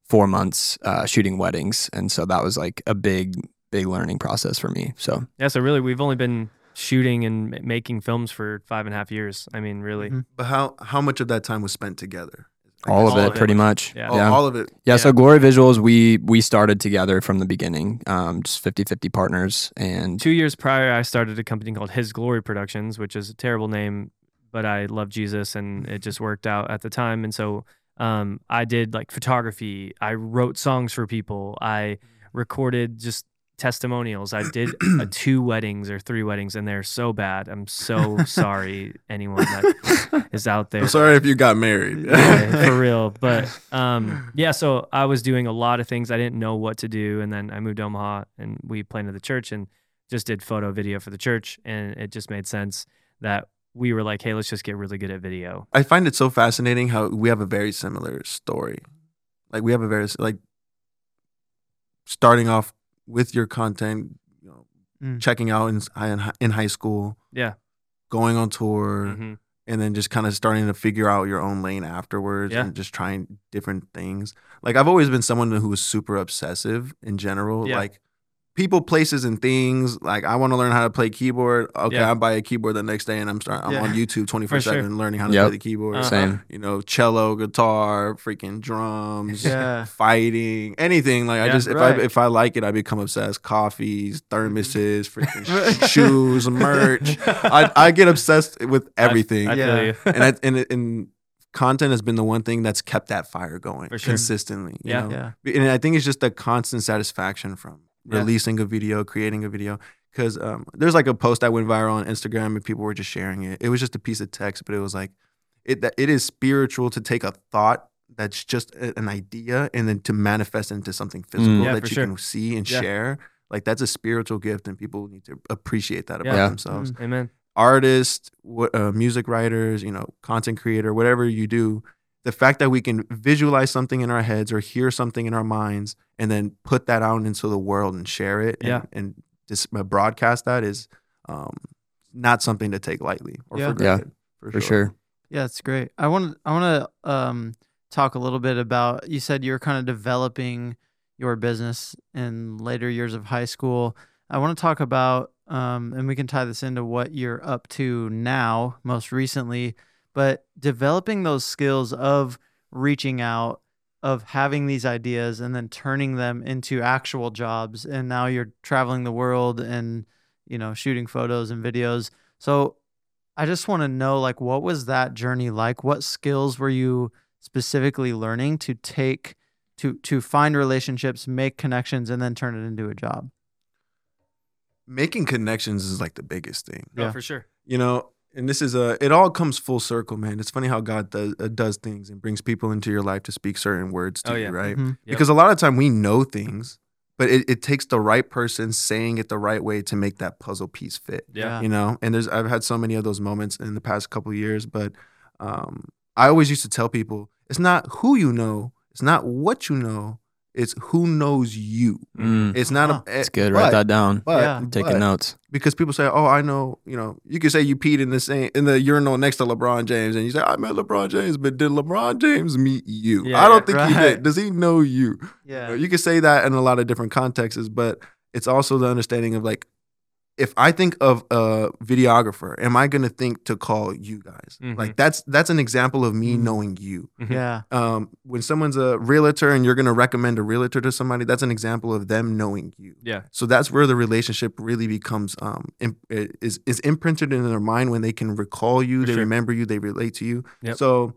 four months uh, shooting weddings, and so that was like a big, big learning process for me. So Yeah, so really, we've only been shooting and making films for five and a half years. I mean, really. Mhm. But how how much of that time was spent together? I all of it, of it. pretty much. Yeah. Oh, yeah. all of it. Yeah, so Glory Visuals, we we started together from the beginning, um, just 50-50 partners, and Two years prior, I started a company called His Glory Productions, which is a terrible name, but I love Jesus and it just worked out at the time. And so um, I did like photography. I wrote songs for people. I recorded just testimonials. I did two weddings or three weddings, and they're so bad. I'm so sorry, anyone that is out there. I'm sorry if you got married. Yeah, for real. But um, yeah, so I was doing a lot of things. I didn't know what to do, and then I moved to Omaha, and we planted the church, and just did photo video for the church, and it just made sense that we were like, hey, let's just get really good at video. I find it so fascinating how we have a very similar story. Like we have a very like starting off with your content, you know, Mm. checking out in in in high school, Yeah. going on tour, hmm and then just kind of starting to figure out your own lane afterwards Yeah. and just trying different things. Like I've always been someone who was super obsessive in general. Yeah. Like people, places, and things. Like I want to learn how to play keyboard. Okay, Yeah. I buy a keyboard the next day, and I'm start. I'm Yeah. on YouTube twenty four sure. seven learning how to Yep. play the keyboard. Uh-huh. same. You know, cello, guitar, freaking drums. Yeah. Fighting, anything like I Yeah, just if right. I if I like it, I become obsessed. Coffees, thermoses, freaking sh- shoes, merch. I I get obsessed with everything I, I Yeah. feel you. and that, and and content has been the one thing that's kept that fire going sure. consistently. you Yeah. know? Yeah. and I think it's just the constant satisfaction from Yeah. releasing a video, creating a video. Because um, there's like a post that went viral on Instagram and people were just sharing it. It was just a piece of text, but it was like it that it is spiritual to take a thought that's just a- an idea and then to manifest into something physical Mm. Yeah, that you sure. can see and Yeah. share. Like that's a spiritual gift, and people need to appreciate that about Yeah. themselves Amen. artists, what, uh, music writers, you know, content creator, whatever you do, the fact that we can visualize something in our heads or hear something in our minds and then put that out into the world and share it and, Yeah. and just uh, broadcast that is um, not something to take lightly or Yeah. for Yeah, granted. for sure. Yeah, it's great. I want to I want to um talk a little bit about you said you were kind of developing your business in later years of high school. I want to talk about um and we can tie this into what you're up to now most recently, but developing those skills of reaching out of having these ideas and then turning them into actual jobs and now you're traveling the world and you know shooting photos and videos. So I just want to know like what was that journey like? What skills were you specifically learning to take to to find relationships, make connections and then turn it into a job? making connections is like the biggest thing. Yeah, Yeah. for sure. You know, and this is a it all comes full circle, man. It's funny how God does uh, does things and brings people into your life to speak certain words to Oh, you, yeah. right? Mhm. Yep. Because a lot of time we know things, but it, it takes the right person saying it the right way to make that puzzle piece fit. Yeah. You know, and there's I've had so many of those moments in the past couple years, but um, I always used to tell people it's not who you know, it's not what you know, it's who knows you. Mm, It's not Huh. a. it's good. but- Write that down. But, Yeah. I'm taking but- notes. because people say, "Oh, I know," you know, you could say you peed in the same in the urinal next to LeBron James, and you say, "I met LeBron James," but did LeBron James meet you? Yeah, I don't think he did. Does he know you? You, Yeah. know, you could say that in a lot of different contexts, but it's also the understanding of like, if I think of a videographer, am I going to think to call you guys? Mhm. Like that's that's an example of me Mhm. knowing you. Yeah. Um, when someone's a realtor and you're going to recommend a realtor to somebody, that's an example of them knowing you. Yeah. So that's where the relationship really becomes um im- is is imprinted in their mind when they can recall you, For they sure. remember you, they relate to you. Yep. So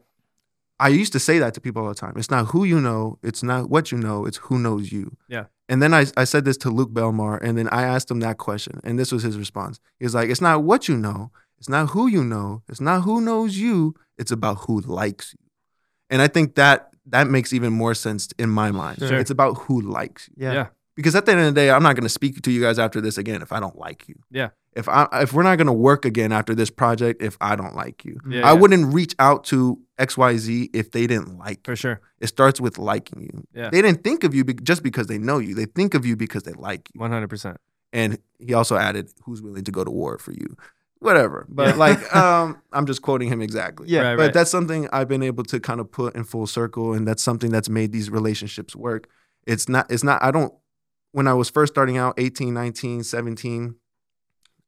I used to say that to people all the time. It's not who you know, it's not what you know, it's who knows you. Yeah. And then I, I said this to Luke Belmar, and then I asked him that question, and this was his response. He was like, It's not what you know, it's not who you know, it's not who knows you, it's about who likes you. And I think that that makes even more sense in my mind. Sure. It's about who likes you Yeah. Yeah. because at the end of the day, I'm not going to speak to you guys after this again if I don't like you. Yeah. If I if we're not going to work again after this project if I don't like you, Yeah, I yeah. wouldn't reach out to X Y Z if they didn't like. you. For sure. It starts with liking you. Yeah. They didn't think of you be- just because they know you. They think of you because they like you. One hundred percent. And he also added, "Who's willing to go to war for you?" Whatever. But Yeah. like, um, I'm just quoting him exactly. Yeah. Right, But right. that's something I've been able to kind of put in full circle, and that's something that's made these relationships work. It's not, it's not, I don't, when I was first starting out, 18, 19, 17,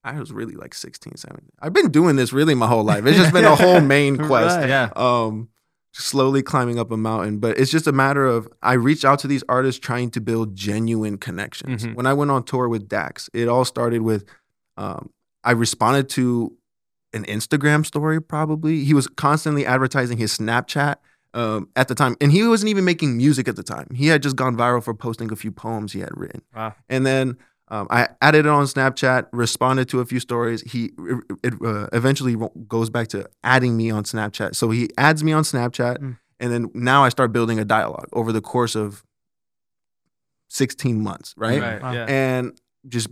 I was really like 16, 17. I've been doing this really my whole life. It's just been a whole main quest. Right. Yeah. Um, slowly climbing up a mountain, but it's just a matter of I reached out to these artists trying to build genuine connections. Mhm. When I went on tour with Dax, it all started with um, I responded to an Instagram story, probably. He was constantly advertising his Snapchat um, at the time, and he wasn't even making music at the time. He had just gone viral for posting a few poems he had written. Wow. And then um, I added it on Snapchat, responded to a few stories. He it, uh, eventually goes back to adding me on Snapchat. So he adds me on Snapchat, Mm. and then now I start building a dialogue over the course of 16 months, right? Right. Wow. Yeah. And just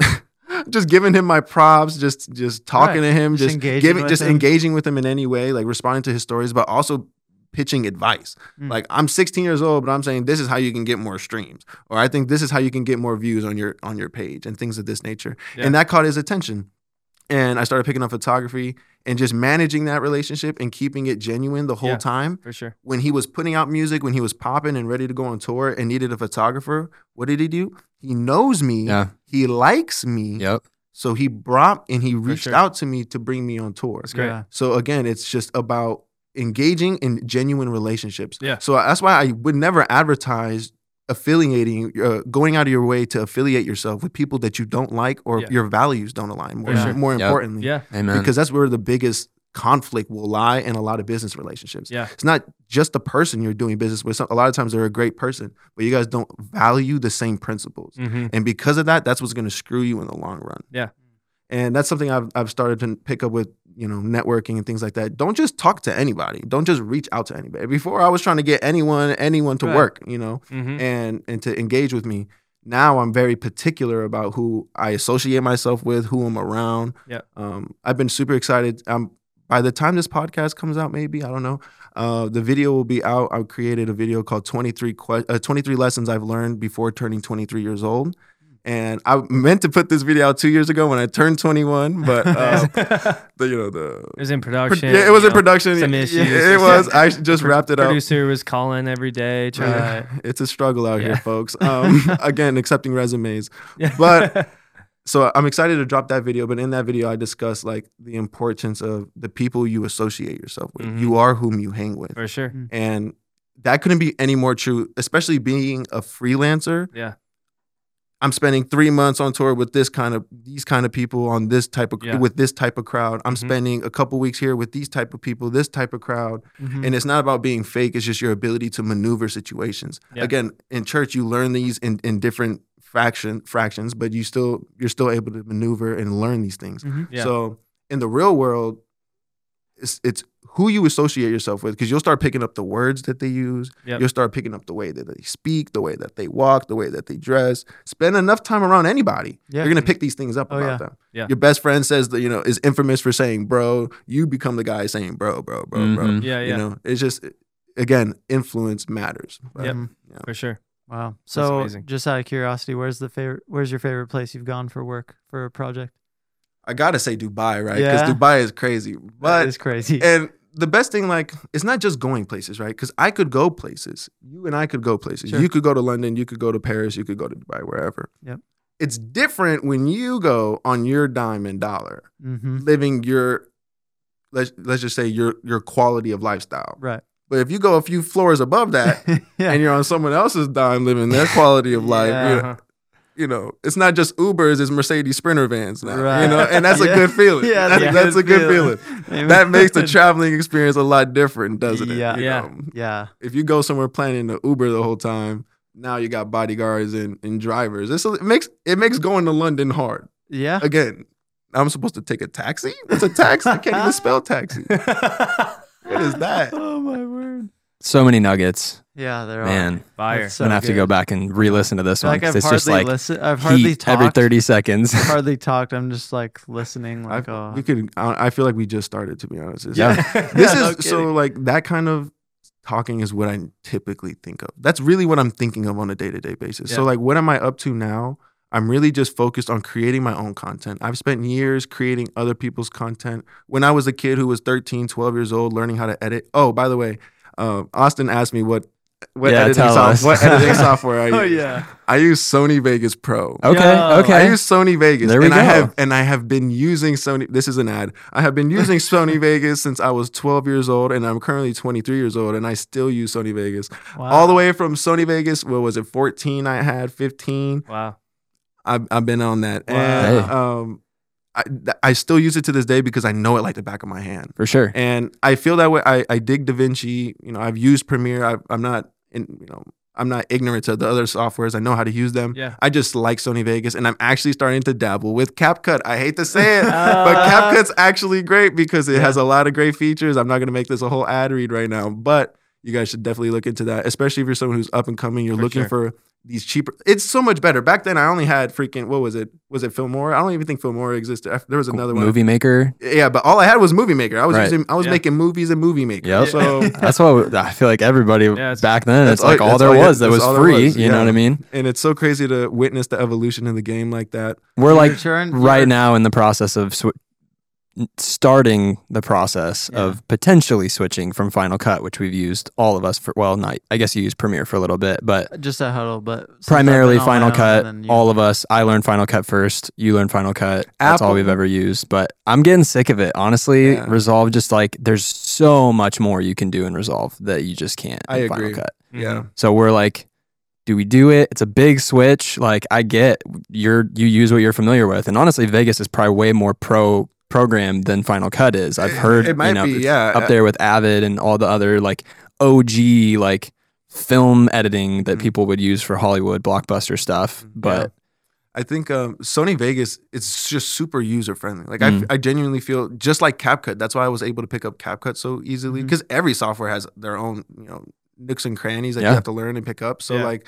just giving him my props, just just talking Right. to him, Just just, engaging giving, just him. engaging with him in any way, like responding to his stories, but also pitching advice. Mm. Like I'm 16 years old, but I'm saying this is how you can get more streams, or I think this is how you can get more views on your on your page and things of this nature. Yeah. And that caught his attention. And I started picking up photography and just managing that relationship and keeping it genuine the whole Yeah. time. For sure. When he was putting out music, when he was popping and ready to go on tour and needed a photographer, what did he do? He knows me. Yeah. He likes me. Yep. So he brought and he reached sure. out to me to bring me on tour. That's great. Yeah. So again, it's just about engaging in genuine relationships. Yeah. So that's why I would never advertise affiliating, uh, going out of your way to affiliate yourself with people that you don't like or Yeah. your values don't align. More, For sure. more Yep. importantly, Yeah. Amen. because that's where the biggest conflict will lie in a lot of business relationships. Yeah. It's not just the person you're doing business with. A lot of times they're a great person, but you guys don't value the same principles. Mm-hmm. And because of that, that's what's going to screw you in the long run. Yeah. And that's something I've, I've started to pick up with, you know, networking and things like that. Don't just talk to anybody. Don't just reach out to anybody. Before I was trying to get anyone, anyone to Right. work, you know, Mm-hmm. and, and to engage with me. Now I'm very particular about who I associate myself with, who I'm around. Yeah. Um, I've been super excited. Um, by the time this podcast comes out, maybe, I don't know, uh, the video will be out. I created a video called 23, que- uh, 23 Lessons I've Learned Before Turning 23 Years Old. And I meant to put this video out two years ago when I turned 21, but uh, the, you know the it was in production. yeah, it was in know, production. Some Yeah, issues. It was. I just wrapped it up. Producer was calling every day. Trying Yeah, it's a struggle out Yeah. here, folks. Um, again, accepting resumes. But- So I'm excited to drop that video. But in that video, I discuss like the importance of the people you associate yourself with. Mhm. You are whom you hang with, for sure. and that couldn't be any more true. Especially being a freelancer. Yeah. I'm spending three months on tour with this kind of these kind of people on this type of Yeah. with this type of crowd. I'm Mhm. spending a couple weeks here with these type of people, this type of crowd. Mhm. And it's not about being fake, it's just your ability to maneuver situations. Yeah. Again, in church, you learn these in, in different fraction fractions, but you still you're still able to maneuver and learn these things. Mhm. Yeah. So in the real world, it's it's who you associate yourself with because you'll start picking up the words that they use. Yep. You'll start picking up the way that they speak, the way that they walk, the way that they dress. Spend enough time around anybody, Yeah. you're gonna pick these things up Oh, about yeah. them. Yeah. Your best friend says that you know is infamous for saying "bro." You become the guy saying "bro, bro, bro, bro." Mhm. Yeah, yeah, You know, it's just again, influence matters. But, Yep. Yeah. for sure. Wow. So, just out of curiosity, where's the favorite? Where's your favorite place you've gone for work for a project? I gotta say Dubai, right? Because Yeah. Dubai is crazy. But is crazy. and the best thing, like, it's not just going places, right? Because I could go places. You and I could go places. Sure. You could go to London. You could go to Paris. You could go to Dubai, wherever. Yep. It's different when you go on your dime and dollar, hmm living your let's let's just say your your quality of lifestyle. Right. But if you go a few floors above that yeah. and you're on someone else's dime living their quality of life, Yeah. you, know. You know, it's not just Ubers, it's Mercedes Sprinter vans now. Right. You know, and that's Yeah. a good feeling. Yeah, that's, that's a that's a good good feeling. feeling. That makes the traveling experience a lot different, doesn't it? Yeah. You Yeah. know? yeah. If you go somewhere planning to Uber the whole time, now you got bodyguards and, and drivers. It's, it makes it makes going to London hard. Yeah. Again, I'm supposed to take a taxi? What's a taxi? I can't even spell taxi. What is that? Oh my word. So many nuggets, Yeah, there are. man. Fire. That's so I'm gonna have to go back and re-listen to this I one like I've it's just like listened. I've hardly heat talked. every 30 seconds. I've hardly talked. I'm just like listening. Like, I, oh, we could. I I feel like we just started. To be honest, It's- Yeah. This No is so like that kind of talking is what I typically think of. That's really what I'm thinking of on a day to day basis. So like, what am I up to now? I'm really just focused on creating my own content. I've spent years creating other people's content. When I was a kid who was 13, 12 years old, learning how to edit. Oh, by the way, uh, Austin asked me what what Yeah, editing tell soft- what editing software I use. oh yeah. I use Sony Vegas Pro. Okay, Yo. okay. I use Sony Vegas. There we and I have and I have been using Sony this is an ad. I have been using Sony Vegas since I was 12 years old and I'm currently 23 years old and I still use Sony Vegas. Wow. All the way from Sony Vegas, what was it, 14 I had, 15. Wow. I've, I've been on that. Wow. And Hey. um I, I still use it to this day because I know it like the back of my hand. For sure. And I feel that way. I, I dig DaVinci. You know, I've used Premiere. I, I'm not, in, you know, I'm not ignorant to the other softwares. I know how to use them. Yeah. I just like Sony Vegas, and I'm actually starting to dabble with CapCut. I hate to say it, but Uh, CapCut's actually great because it Yeah. has a lot of great features. I'm not going to make this a whole ad read right now, but you guys should definitely look into that, especially if you're someone who's up and coming. You're For looking sure. for these cheaper. It's so much better. Back then, I only had freaking what was it? Was it Filmora? I don't even think Filmora existed. I- There was another one. Movie Maker. Yeah, but all I had was Movie Maker. I was Right. using, I was Yeah. making movies in Movie Maker. Yep. So That's what I feel like everybody Yeah, back then. That's It's like all- all, there all you- was that was free. was, You know what I mean? and it's so crazy to witness the evolution of the game like that. We're like turn- right now in the process of sw- starting the process Yeah. of potentially switching from Final Cut, which we've used all of us for. Well, not I guess you used Premiere for a little bit, but uh, just a huddle, but primarily been on my Final Cut. then All of us. I learned Final Cut first. You learned Final Cut. That's all we've ever used. But I'm getting sick of it. Honestly, Yeah. Resolve just like there's so much more you can do in Resolve that you just can't I in Final agree. Cut. Mm-hmm. Yeah. So we're like, do we do it? It's a big switch. Like I get you're you use what you're familiar with, and honestly, Vegas is probably way more pro program than Final Cut is. I've heard it might you know, be, yeah. up there with Avid and all the other like OG like film editing that Mhm. people would use for Hollywood blockbuster stuff. Mhm. But I think um, Sony Vegas it's just super user friendly. Like Mm. I, I genuinely feel just like CapCut. That's why I was able to pick up CapCut so easily because every software has their own you know nooks and crannies that Yeah. you have to learn and pick up. So Yeah. like.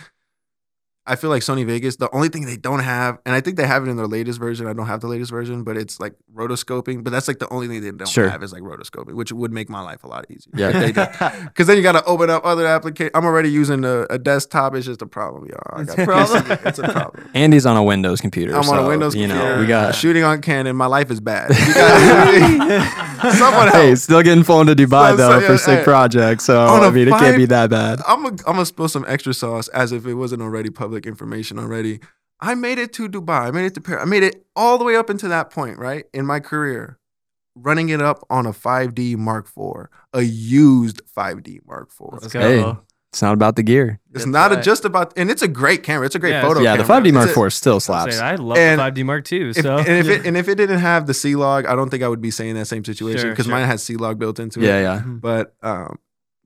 I feel like Sony Vegas, the only thing they don't have, and I think they have it in their latest version. I don't have the latest version, but it's like rotoscoping. But that's like the only thing they don't Sure. have is like rotoscoping, which would make my life a lot easier. Yeah. They did. Because then you got to open up other applications. I'm already using a, a desktop. It's just a problem, y'all. I It's got a problem. It's a problem. Andy's on a Windows computer. I'm on a so, Windows You computer. know, we got. shooting on Canon. My life is bad. You got- Someone Hey, help. still getting flown to Dubai So- though so, for yeah, sick hey. projects. So On a I mean, it can't be that bad. I'm gonna I'm gonna spill some extra sauce as if it wasn't already public information already. I made it to Dubai. I made it to Paris. I made it all the way up into that point, right? In my career, running it up on a 5D Mark IV, a used 5D Mark IV. Let's Hey. Go. It's not about the gear. It's That's not right. just about, and it's a great camera. It's a great Yeah, photo. yeah, the 5D Mark It's a- IV still slaps. say, I love And the 5D Mark II. If, So and if it and if it didn't have the C log, I don't think I would be saying that same situation Sure, because sure. mine has C log built into it. Yeah, yeah. Mhm. But um,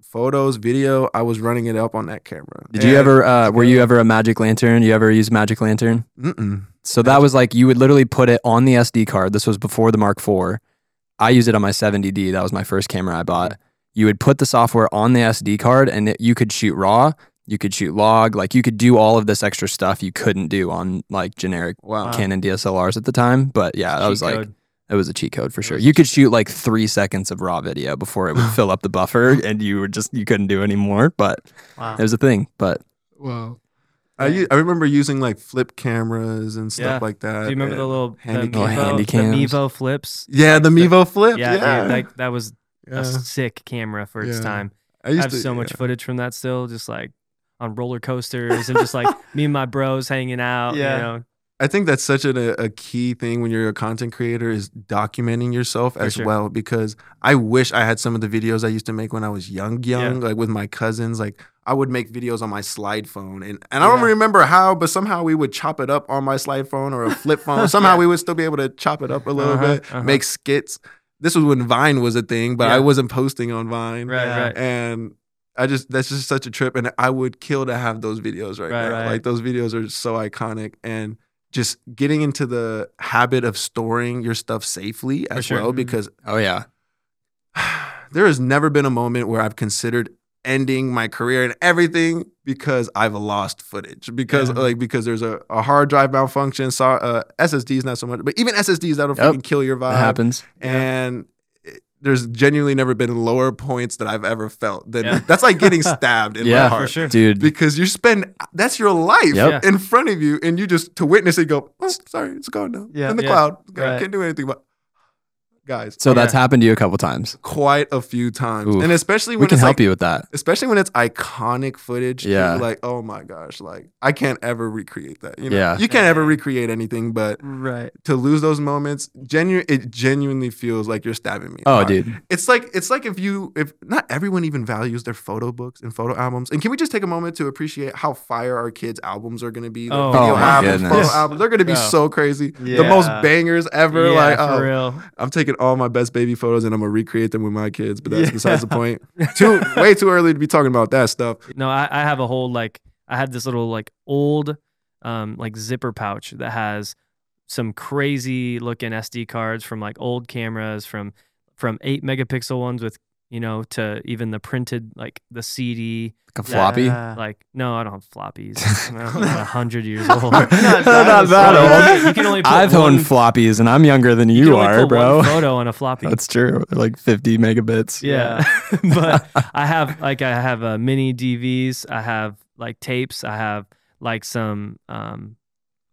photos, video, I was running it up on that camera. Did you And- ever? Uh, were you ever a Magic Lantern? You ever use Magic Lantern? Mm-mm. So that was like you would literally put it on the SD card. This was before the Mark IV. I used it on my 70D. That was my first camera I bought. You would put the software on the SD card, and it, you could shoot RAW. You could shoot log. Like you could do all of this extra stuff you couldn't do on like generic Wow. Canon DSLRs at the time. But yeah, that Cheat was like it was a cheat code for It sure. You could cheat shoot like three seconds of raw video before it would fill up the buffer, and you were just you couldn't do anymore. But Wow. it was a thing. But Wow. I remember using like flip cameras and stuff Yeah. like that. Do you remember the little handy the Mino, handy the. Mino flips? Yeah, the Like Mino flip. Yeah, Yeah, dude, like that was yeah. a sick camera for its Yeah. time. I I have to, so much footage from that still, just like on roller coasters and just like me and my bros hanging out. Yeah. You know, I think that's such a, a key thing when you're a content creator is documenting yourself as sure. well. Because I wish I had some of the videos I used to make when I was young, young, like with my cousins. Like I would make videos on my slide phone, and and I don't Yeah. remember how, but somehow we would chop it up on my slide phone or a flip phone. Somehow we would still be able to chop it up a little Uh-huh, bit, uh-huh. make skits. This was when Vine was a thing, but I wasn't posting on Vine. right, Yeah. right. and I just that's just such a trip, and I would kill to have those videos right, Right, now. right. Like those videos are so iconic, and just getting into the habit of storing your stuff safely as sure. well, Mhm. because oh yeah, there has never been a moment where I've considered ending my career and everything because I've lost footage because Yeah. like because there's a, a hard drive malfunction. So uh, SSDs not so much, but even SSDs that'll Yep. freaking kill your vibe that happens. and it- there's genuinely never been lower points that I've ever felt. Than Yeah. that's like getting stabbed in Yeah, my for heart, sure. Dude, because you spend that's your life Yep. in front of you, and you just to witness it go. Oh, sorry, it's gone now. Yeah. in the Yeah. cloud. Right. can't do anything. But guys, so that's happened to you a couple times. quite a few times, Oof. and especially when We can it's help like, you with that. especially when it's iconic footage. too, Yeah. like oh my gosh, like I can't ever recreate that. You know, Yeah. you can't ever recreate anything, but Right. to lose those moments, genuine, it genuinely feels like you're stabbing me. Oh, heart. dude. It's like it's like if you if not everyone even values their photo books and photo albums. And can we just take a moment to appreciate how fire our kids' albums are going to be? Their Oh, video my albums, goodness. photo albums. They're going to be Yeah. so crazy. Yeah. The most bangers ever. yeah, like for oh, real. I'm taking all my best baby photos and I'm gonna recreate them with my kids. But that's Yeah. besides the point. Too way too early to be talking about that stuff. No, I, I have a whole like I had this little like old um like zipper pouch that has some crazy looking SD cards from like old cameras from from eight megapixel ones with you know to even the printed like the CD Like a floppy. Yeah. like no I don't have floppies I'm a hundred years old Not Not that that old. You can only I've one- owned floppies, and I'm younger than you you, can only are, put bro. photo on a floppy That's true. They're like 50 megabits. yeah, but I have like I have uh, mini DVs. I have like tapes. I have like some um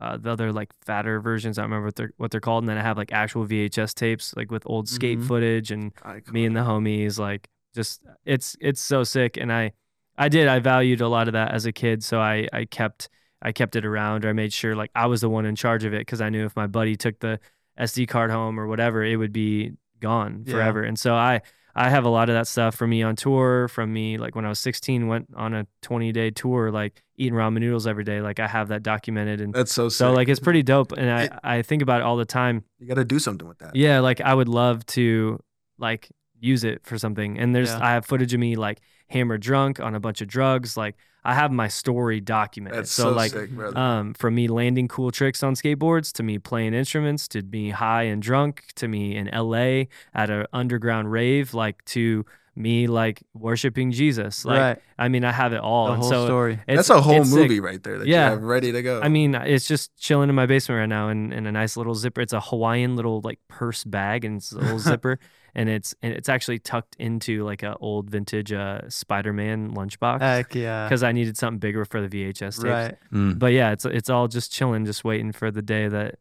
uh, the other like fatter versions. I don't remember what they're what they're called. And then I have like actual VHS tapes like with old skate Mhm. footage and me and the homies. Like just it's it's so sick. And I I did I valued a lot of that as a kid. So I I kept I kept it around or I made sure like I was the one in charge of it because I knew if my buddy took the SD card home or whatever, it would be gone Yeah. forever. And so I I have a lot of that stuff from me on tour, from me like when I was 16, went on a 20 day tour, like eating ramen noodles every day. Like I have that documented, and That's so sick. so like it's pretty dope. And I It- I think about it all the time. you got to do something with that. Yeah, like I would love to like use it for something. And there's Yeah. I have footage of me like hammered drunk on a bunch of drugs. Like I have my story documented. That's so, like sick, um, from me landing cool tricks on skateboards to me playing instruments to me high and drunk to me in LA at an underground rave, like to me like worshiping Jesus. Like right. I mean, I have it all. The and whole so story. it's- That's a whole it's sick. movie right there that Yeah. you have ready to go. I mean, it's just chilling in my basement right now in, in a nice little zipper. It's a Hawaiian little like purse bag and it's a little zipper and it's and it's actually tucked into like a old vintage uh Spider-Man lunchbox Heck yeah. because I needed something bigger for the VHS tapes. Right. Mm. But yeah, it's it's all just chilling, just waiting for the day that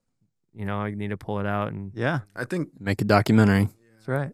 you know I need to pull it out and Yeah. I think Make a documentary. That's right.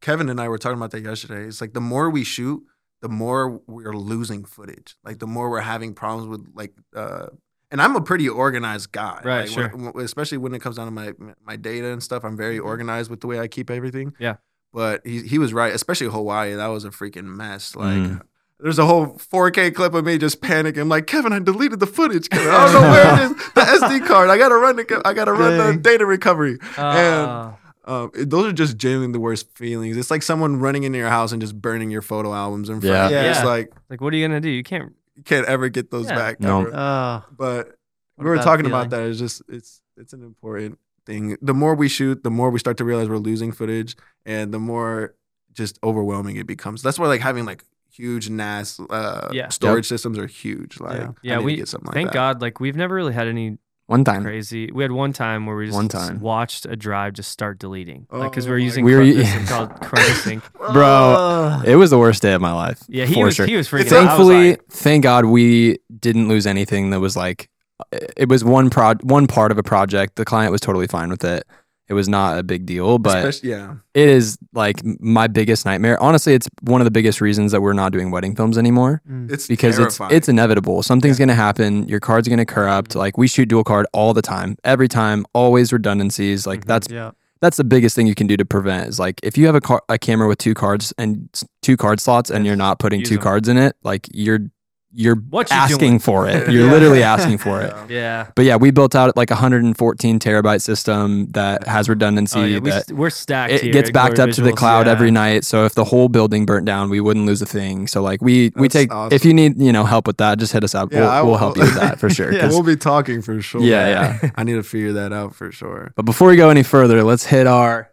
Kevin and I were talking about that yesterday. It's like the more we shoot, the more we're losing footage. Like the more we're having problems with like uh and I'm a pretty organized guy. Right, Like, sure. when- especially when it comes down to my my data and stuff. I'm very organized with the way I keep everything. Yeah. But he he was right, especially Hawaii. That was a freaking mess. Like Mm. there's a whole 4K clip of me just panicking. Like, Kevin, I deleted the footage. Kevin. I don't know where it is. The SD card. I gotta run the I gotta run the data recovery. And Uh, Um, it- those are just genuinely the worst feelings. It's like someone running into your house and just burning your photo albums in front. Yeah. of you. It's Yeah. like Like, what are you gonna do? You can't. You can't ever get those Yeah. back. No. ever. Uh, but we were talking feeling. about that. It's just it's it's an important thing. The more we shoot, the more we start to realize we're losing footage, and the more just overwhelming it becomes. That's why like having like huge NAS uh, Yeah. storage systems are huge. Like Yeah. I Yeah, need to we get something like thank that. God. Like we've never really had any One time. crazy. We had one time where we just One time. watched a drive just start deleting, like because Oh we were using We were- Chron- this called Chronosync. Bro, It was the worst day of my life. Yeah, he was sure. he was freaking. It's out. Was Thankfully, like, thank God we didn't lose anything that was like it was one prod one part of a project. The client was totally fine with it. It was not a big deal, but Especially, yeah, it is like my biggest nightmare. Honestly, it's one of the biggest reasons that we're not doing wedding films anymore mm. it's because terrifying. it's it's inevitable. Something's going to happen. Your card's going to corrupt. Like we shoot dual card all the time. Every time, always redundancies. Like Mhm. that's yeah. that's the biggest thing you can do to prevent is like if you have a car, a camera with two cards and two card slots and you're not putting Use two them. cards in it, like you're you're What you asking doing? for it. You're Yeah. literally asking for it. Yeah. yeah. But yeah, we built out like a 114 terabyte system that has redundancy Oh, yeah, we, that st- we're stacked. it here gets backed Glory up to the cloud Yeah. every night. So if the whole building burnt down, we wouldn't lose a thing. So like we we take awesome. if you need you know help with that, just hit us up. Yeah, we'll, I we'll help you with that for sure. Yeah. 'cause- we'll be talking for sure. Yeah, yeah. I need to figure that out for sure. But before we go any further, let's hit our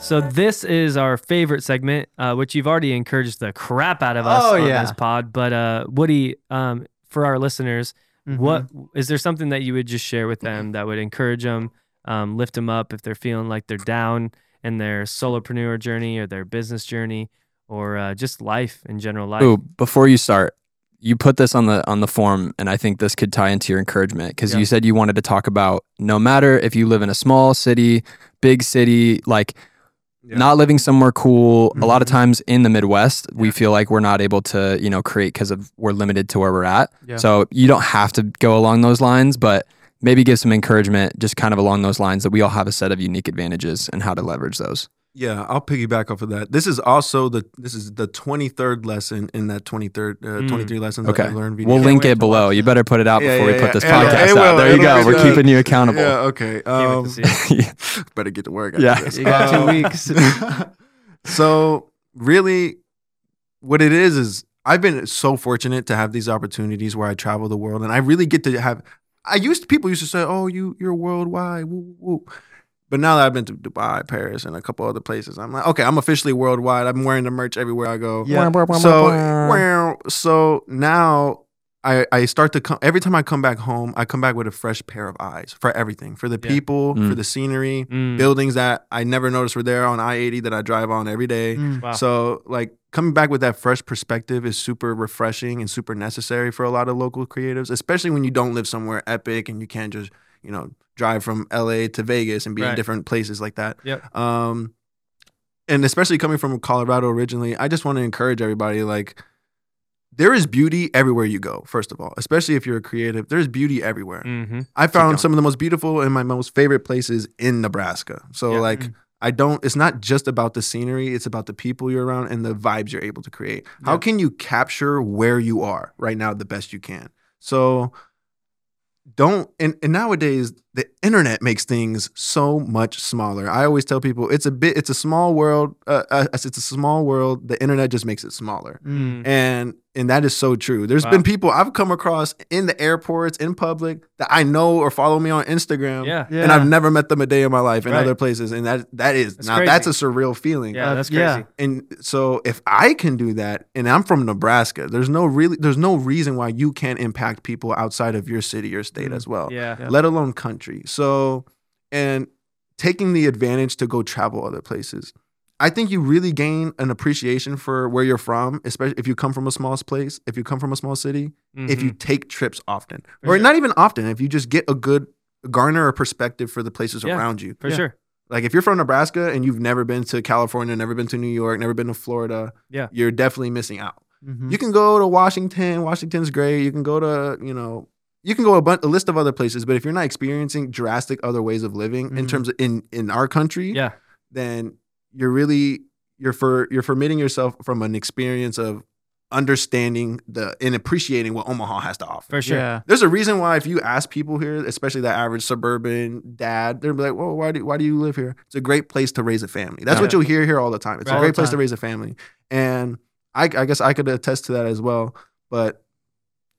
So this is our favorite segment, uh, which you've already encouraged the crap out of us Oh, on yeah. this pod. But uh, Woody, um, for our listeners, Mhm. what is there something that you would just share with them that would encourage them, um, lift them up if they're feeling like they're down in their solopreneur journey or their business journey or uh, just life in general life? Ooh, before you start, you put this on the on the form, and I think this could tie into your encouragement because Yeah. you said you wanted to talk about no matter if you live in a small city, big city, like Yeah. not living somewhere cool. A lot of Mhm. times in the Midwest, we feel like we're not able to, you know, create because of we're limited to where we're at. Yeah. So you don't have to go along those lines, but maybe give some encouragement just kind of along those lines that we all have a set of unique advantages and how to leverage those. Yeah, I'll piggyback off of that. This is also the this is the 23rd lesson in that 23rd uh, Mm. 23 lessons Okay. that I learned video. We'll link it below. You better put it out Yeah, before we yeah, put this yeah. podcast It out. There you go. We're keeping you accountable. Yeah, okay. Um, to see it. better get to work. Yeah. this. You got two Um, weeks. so really, what it is is I've been so fortunate to have these opportunities where I travel the world, and I really get to have. I used people used to say, "Oh, you you're worldwide," woo, woo, woo. But now that I've been to Dubai, Paris, and a couple other places, I'm like, okay, I'm officially worldwide. I'm wearing the merch everywhere I go. Yeah. So, so now I, I start to come every time I come back home, I come back with a fresh pair of eyes for everything, for the Yeah. people, Mm. for the scenery, Mm, buildings that I never noticed were there on I 80 that I drive on every day. Mm. wow. So, like, coming back with that fresh perspective is super refreshing and super necessary for a lot of local creatives, especially when you don't live somewhere epic and you can't just, you know, drive from LA to Vegas and be in different places like that. Yep. Um, and especially coming from Colorado originally, I just want to encourage everybody like, there is beauty everywhere you go, first of all, especially if you're a creative. There's beauty everywhere. hmm I found some of the most beautiful and my most favorite places in Nebraska. So Yeah. like Mm. I don't it's not just about the scenery, it's about the people you're around and the vibes you're able to create. How can you capture where you are right now the best you can? So don't and, and nowadays the internet makes things so much smaller. I always tell people it's a bit it's a small world uh, uh, it's a small world. The internet just makes it smaller Mm. and and that is so true. There's Wow. been people I've come across in the airports, in public, that I know or follow me on Instagram, Yeah. Yeah. and I've never met them a day in my life in Right. other places, and that that is That's now crazy. that's a surreal feeling. Yeah, Uh, that's yeah. crazy. And so if I can do that, and I'm from Nebraska, there's no really there's no reason why you can't impact people outside of your city or state Mm. as well Yeah. Yeah. let alone country. So, and taking the advantage to go travel other places. I think you really gain an appreciation for where you're from, especially if you come from a small place, if you come from a small city, if you Mhm. take trips often, For or sure. not even often, if you just get a good garner a perspective for the places Yeah. around you. for Yeah. sure. Like if you're from Nebraska and you've never been to California, never been to New York, never been to Florida, Yeah. you're definitely missing out. Mhm. You can go to Washington. Washington's great. You can go to, you know, you can go a, bunch, a list of other places. But if you're not experiencing drastic other ways of living in Mhm. terms of in in our country, Yeah. then you're really you're for you're permitting yourself from an experience of understanding the and appreciating what Omaha has to offer. For sure. Yeah. There's a reason why if you ask people here, especially the average suburban dad, they're like, "Well, why do why do you live here? It's a great place to raise a family." That's what you'll hear here all the time. It's All a great place to raise a family, and I, I guess I could attest to that as well. But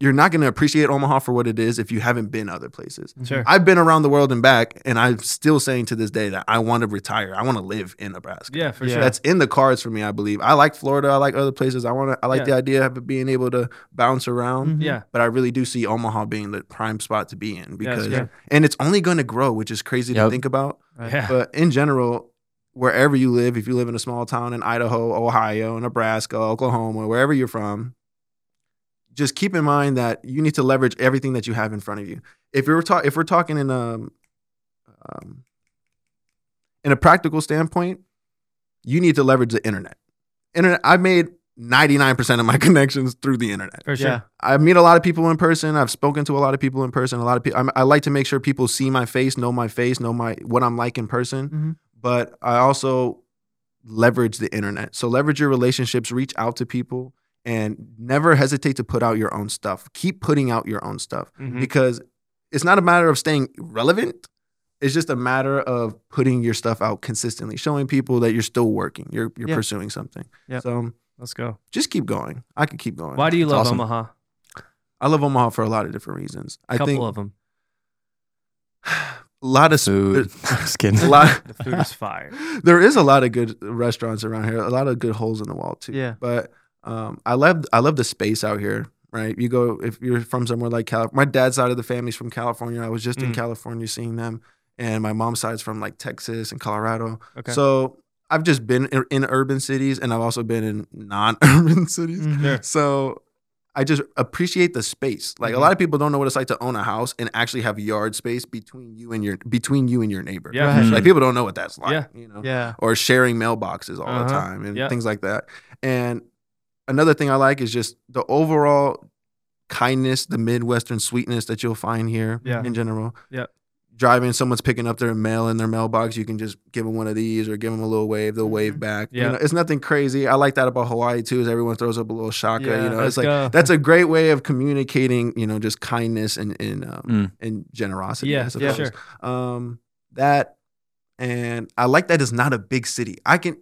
you're not going to appreciate Omaha for what it is if you haven't been other places. Sure. I've been around the world and back, and I'm still saying to this day that I want to retire. I want to live in Nebraska. Yeah, for Yeah. sure. That's in the cards for me, I believe. I like Florida. I like other places. I want to. I like Yeah. the idea of being able to bounce around. Mhm. yeah. But I really do see Omaha being the prime spot to be in because, yeah. and it's only going to grow, which is crazy to think about. Yeah. But in general, wherever you live, if you live in a small town in Idaho, Ohio, Nebraska, Oklahoma, wherever you're from, just keep in mind that you need to leverage everything that you have in front of you. If you're ta- if we're talking in um, um in a practical standpoint, you need to leverage the internet. Internet. I've made 99% of my connections through the internet. For sure. Yeah. I meet a lot of people in person. I've spoken to a lot of people in person. A lot of people. I like to make sure people see my face, know my face, know my what I'm like in person. Mhm. But I also leverage the internet. So leverage your relationships. Reach out to people, and never hesitate to put out your own stuff. Keep putting out your own stuff Mhm. because it's not a matter of staying relevant. It's just a matter of putting your stuff out consistently, showing people that you're still working. You're you're Yeah. pursuing something. Yeah. So Let's go. just keep going. I could keep going. Why do you That's love awesome. Omaha? I love Omaha for a lot of different reasons. A I couple think of them. a lot of Food. Just kidding. a lot. The food is fire. there is a lot of good restaurants around here. A lot of good holes in the wall too. Yeah. But um, I love I love the space out here. Right. You go if you're from somewhere like California. My dad's side of the family's from California. I was just in Mm. California seeing them, and my mom's side's from like Texas and Colorado. Okay. So I've just been in, in urban cities, and I've also been in non-urban cities. Mhm. Sure. So I just appreciate the space. Like a Mhm. lot of people don't know what it's like to own a house and actually have yard space between you and your between you and your neighbor. Yeah, Right. for Like people don't know what that's like. Yeah. You know. Yeah. Or sharing mailboxes all the Uh-huh. time and Yeah. things like that. And another thing I like is just the overall kindness, the Midwestern sweetness that you'll find here Yeah. in general. Yeah. Driving, someone's picking up their mail in their mailbox. You can just give them one of these or give them a little wave. They'll wave back. You Mm-hmm. Yeah. know, it's nothing crazy. I like that about Hawaii too. Is everyone throws up a little shaka. Yeah, you know, let's it's like go. that's a great way of communicating. You know, just kindness and and um, Mm. and generosity. Yeah, I yeah, sure. Um, that and I like that it's not a big city. I can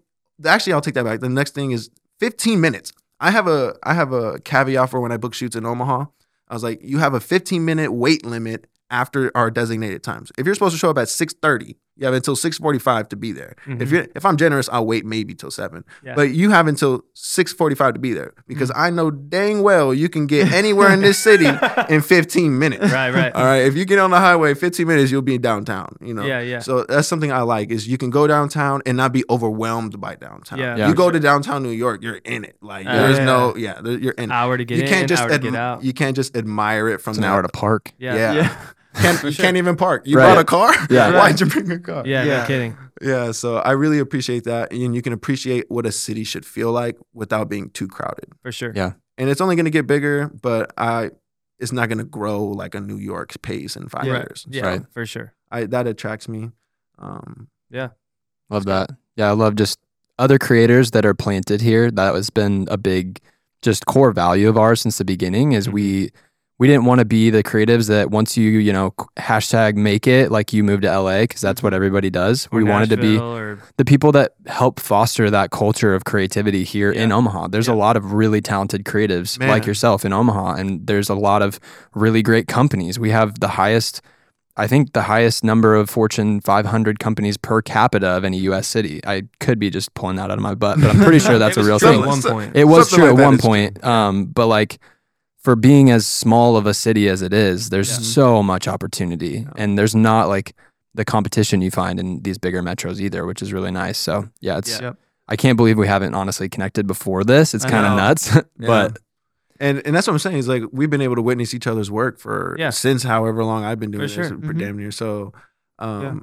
actually I'll take that back. The next thing is 15 minutes. I have a I have a caveat for when I book shoots in Omaha. I was like, you have a 15 minute wait limit after our designated times. If you're supposed to show up at 6:30, you have until 6:45 to be there. If Mhm. you're if I'm generous, I'll wait maybe till seven. Yeah. But you have until 6:45 to be there because Mm. I know dang well you can get anywhere in this city in 15 minutes. right, right. All right. If you get on the highway, 15 minutes, you'll be downtown. You know. Yeah, yeah. So that's something I like is you can go downtown and not be overwhelmed by downtown. Yeah, Yeah. You go for to downtown New York, you're in it. Like Uh, there's yeah. no yeah, there- you're in. it. Hour to get you in, can't just hour to get out. you can't just admire it from It's an the- hour to park. yeah. Yeah. Yeah. Can't, For you sure. can't even park. You Right. brought a car. Yeah. Why'd you bring a car? Yeah, Yeah. no kidding. Yeah, so I really appreciate that, and you can appreciate what a city should feel like without being too crowded. For sure. Yeah. And it's only going to get bigger, but I, it's not going to grow like a New York's pace in five Yeah. years. Yeah, So Right. for sure. I that attracts me. Um, yeah. Love that. Yeah, I love just other creators that are planted here. That has been a big, just core value of ours since the beginning. Is Mhm. we we didn't want to be the creatives that once you you know hashtag make it like you move to LA because that's what everybody does. Or we wanted to be Or, the people that help foster that culture of creativity here in Omaha. There's a lot of really talented creatives Man. like yourself in Omaha, and there's a lot of really great companies. We have the highest, I think, the highest number of Fortune 500 companies per capita of any U.S. city. I could be just pulling that out of my butt, but I'm pretty sure that's a real true thing. At one point. It was true like at one point, um, but like for being as small of a city as it is, there's Yeah. so much opportunity, Yeah. and there's not like the competition you find in these bigger metros either, which is really nice. So yeah, it's Yep. I can't believe we haven't honestly connected before this. It's kind of nuts, but and and that's what I'm saying is like we've been able to witness each other's work for Yeah. since however long I've been doing For this sure. for Mhm. damn near. So, um, Yeah.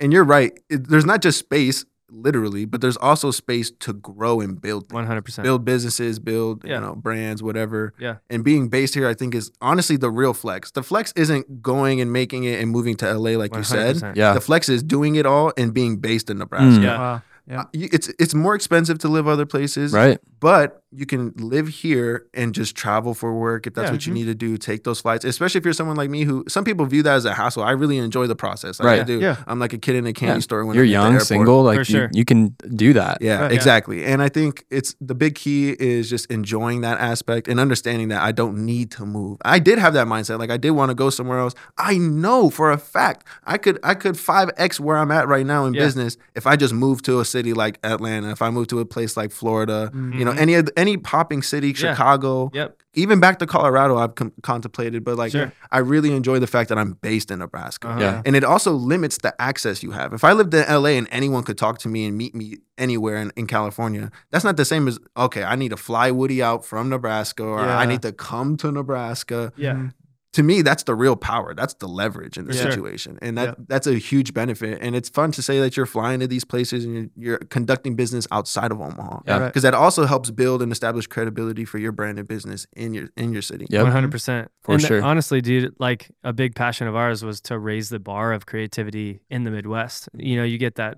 and you're right. It, there's not just space literally, but there's also space to grow and build. One hundred percent. build businesses, build Yeah. you know brands, whatever. Yeah. And being based here, I think is honestly the real flex. The flex isn't going and making it and moving to LA like you said. yeah, The flex is doing it all and being based in Nebraska. Mm. Yeah. Wow. Yeah. Uh, it's it's more expensive to live other places, Right. but you can live here and just travel for work if that's Yeah. what you need to do. Take those flights, especially if you're someone like me who some people view that as a hassle. I really enjoy the process. Like I do. Yeah. I'm like a kid in a candy Yeah. store when You're I'm at the young, single, like For you, sure. you can do that. Yeah, Right. exactly. And I think it's the big key is just enjoying that aspect and understanding that I don't need to move. I did have that mindset. Like I did want to go somewhere else. I know for a fact I could I could 5x where I'm at right now in Yeah. business if I just moved to a city like Atlanta, if I move to a place like Florida, you know, Mhm. any of the- any popping city, Yeah. Chicago, Yep. even back to Colorado I've com- contemplated, but like Sure. I really enjoy the fact that I'm based in Nebraska. Uh-huh. Yeah. And it also limits the access you have. If I lived in LA and anyone could talk to me and meet me anywhere in, in California, that's not the same as, okay, I need to fly Woody out from Nebraska or I need to come to Nebraska. Yeah. To me, that's the real power. That's the leverage in the Sure. situation. And that Yeah. that's a huge benefit. And it's fun to say that you're flying to these places and you're, you're conducting business outside of Omaha. Yeah. Right. Because that also helps build and establish credibility for your brand and business in your in your city. Yep. One hundred percent. For And sure. Honestly, dude, like a big passion of ours was to raise the bar of creativity in the Midwest. You know, you get that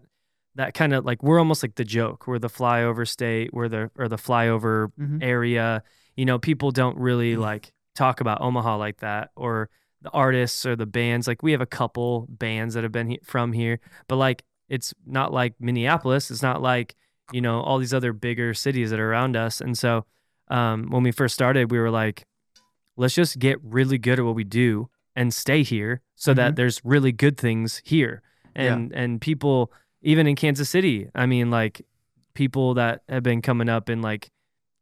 that kind of like we're almost like the joke. We're the flyover state. We're the or the flyover Mhm. area. You know, people don't really Mm-hmm. like talk about Omaha like that or the artists or the bands. Like we have a couple bands that have been he- from here, but like it's not like Minneapolis. It's not like you know all these other bigger cities that are around us. And so um, when we first started, we were like, let's just get really good at what we do and stay here so that there's really good things here. Yeah. And and people even in Kansas City, I mean like people that have been coming up and like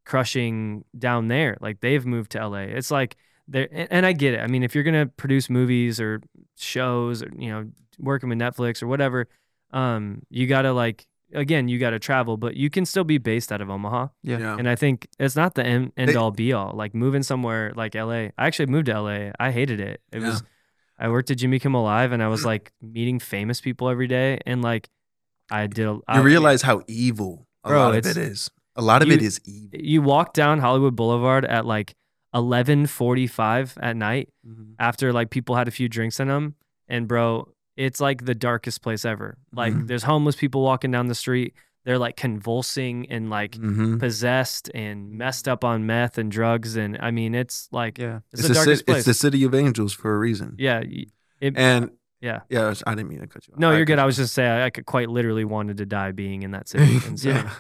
crushing down there, like they've moved to LA. It's like there and and I get it. I mean, if you're going to produce movies or shows or you know, working with Netflix or whatever, um you got to like again, you got to travel, but you can still be based out of Omaha. Yeah. And I think it's not the end, end They- all be all. Like moving somewhere like LA. I actually moved to LA. I hated it. It Yeah. was I worked at Jimmy Kimmel Live and I was like meeting famous people every day and like I did a, I- You realize how evil a Bro, lot of it is. A lot of you- it is evil. you walk down Hollywood Boulevard at like 11:45 at night Mhm. after like people had a few drinks in them and bro, it's like the darkest place ever. Like Mhm. there's homeless people walking down the street. They're like convulsing and like Mhm. possessed and messed up on meth and drugs and I mean it's like Yeah. it's, It's, the darkest city, place. it's the city of angels for a reason. yeah, it, And yeah. yeah, I didn't mean to cut you off. No, you're good. I was just saying I could quite literally wanted to die being in that city, and so yeah,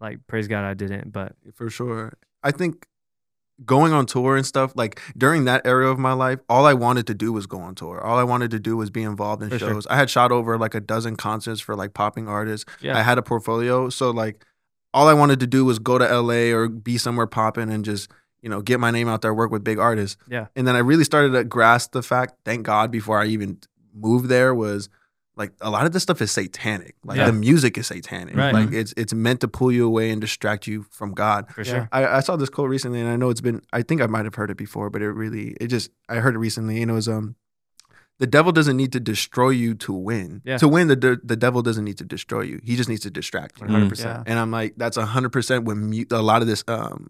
like praise God I didn't. But for sure. I think going on tour and stuff like during that era of my life, all I wanted to do was go on tour. All I wanted to do was be involved in For sure. shows. I had shot over like a dozen concerts for like popping artists. yeah, I had a portfolio, so like all I wanted to do was go to LA or be somewhere popping and just you know get my name out there, work with big artists. Yeah. And then I really started to grasp the fact, thank God, before I even moved there, was like a lot of this stuff is satanic. Like Yeah. the music is satanic. Right. Like it's it's meant to pull you away and distract you from God. for Yeah. sure. I, I saw this quote recently, and I know it's been. I think I might have heard it before, but it really, it just. I heard it recently, and it was um, the devil doesn't need to destroy you to win. Yeah. To win, the de- the devil doesn't need to destroy you. He just needs to distract you. One hundred percent. Yeah. And I'm like, that's hundred percent when mu- a lot of this um,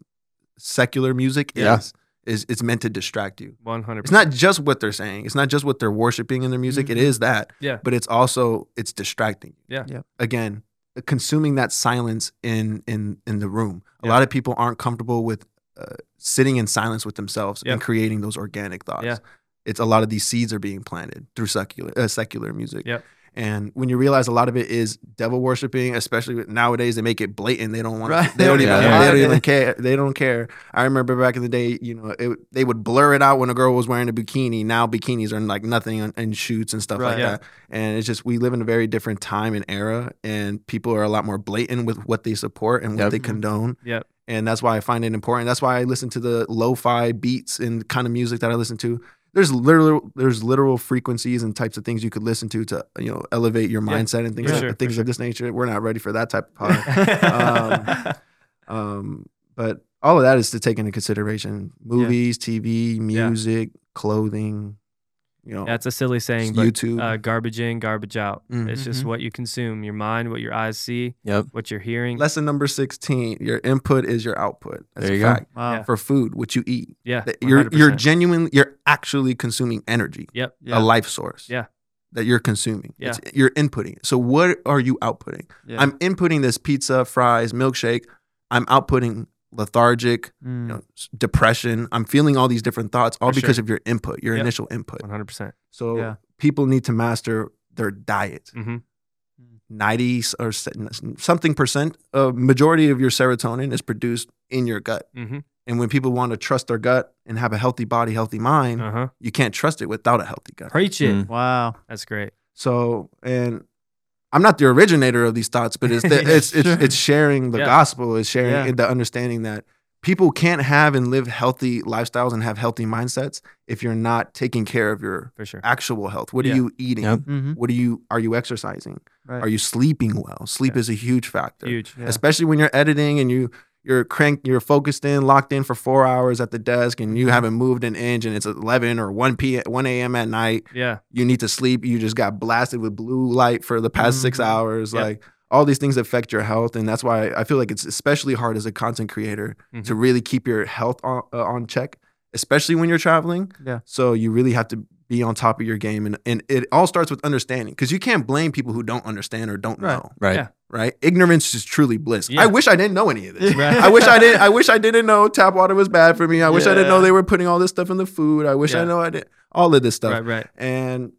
secular music Yeah. is is it's meant to distract you. One hundred. It's not just what they're saying. It's not just what they're worshiping in their music. It Mhm. is that. Yeah. But it's also it's distracting. Yeah. Yeah. Again, consuming that silence in in in the room. A Yeah. lot of people aren't comfortable with uh, sitting in silence with themselves Yeah. and creating those organic thoughts. Yeah. It's a lot of these seeds are being planted through secular uh, secular music. Yep. And when you realize a lot of it is devil worshiping, especially nowadays, they make it blatant. They don't want. Right. They don't even. Yeah. They don't even care. They don't care. I remember back in the day, you know, it, they would blur it out when a girl was wearing a bikini. Now bikinis are like nothing in, in shoots and stuff Right. like Yeah. that. And it's just we live in a very different time and era, and people are a lot more blatant with what they support and what Yep. they mm-hmm. condone. Yep. And that's why I find it important. That's why I listen to the lo-fi beats and kind of music that I listen to. There's literal there's literal frequencies and types of things you could listen to to you know elevate your Yeah, mindset and things like, sure, things sure. of this nature. We're not ready for that type of pod. um, um, but all of that is to take into consideration: movies, TV, music, clothing. You know, Yeah, it's a silly saying, but YouTube. uh, garbage in, garbage out. It's just Mhm. what you consume, your mind, what your eyes see, Yep. what you're hearing. Lesson number sixteen: Your input is your output. That's There a you go. fact. Wow. Yeah. For food, what you eat, yeah, That you're you're 100%. genuine. You're actually consuming energy, Yep. Yeah. a life source. Yeah. that you're consuming. Yeah. It's, you're inputting. So what are you outputting? Yeah. I'm inputting this pizza, fries, milkshake. I'm outputting lethargic, Mm. you know, depression. I'm feeling all these different thoughts, all For because sure. of your input, your Yep. initial input. 100%. So Yeah. people need to master their diet. hmm 90 s- or something percent, a majority of your serotonin is produced in your gut. hmm And when people want to trust their gut and have a healthy body, healthy mind, Uh huh. you can't trust it without a healthy gut. Preach it. Mm. Wow. That's great. So, and I'm not the originator of these thoughts, but it's the, it's, it's Sure. it's sharing the Yeah. gospel, it's sharing Yeah. the understanding that people can't have and live healthy lifestyles and have healthy mindsets if you're not taking care of your For sure. actual health. What Yeah. are you eating? Yep. Mm-hmm. What are you are you exercising? Right. Are you sleeping well? Sleep Yeah. is a huge factor. Huge. Yeah. Especially when you're editing and you you're cranked, you're focused in, locked in for four hours at the desk, and you haven't moved an inch, and it's 11 or 1 p 1 a.m. at night. Yeah. You need to sleep. You just got blasted with blue light for the past six Mhm. hours. Yep. Like all these things affect your health, and that's why I feel like it's especially hard as a content creator Mhm. to really keep your health on, uh, on check, especially when you're traveling. Yeah. So you really have to be on top of your game, and and it all starts with understanding because you can't blame people who don't understand or don't Right. know. Right. Yeah. Right? Ignorance is truly bliss. Yeah. I wish I didn't know any of this. Right. I wish I didn't. I wish I didn't know tap water was bad for me. I wish I didn't know they were putting all this stuff in the food. I wish I know I did all of this stuff. Right. Right. And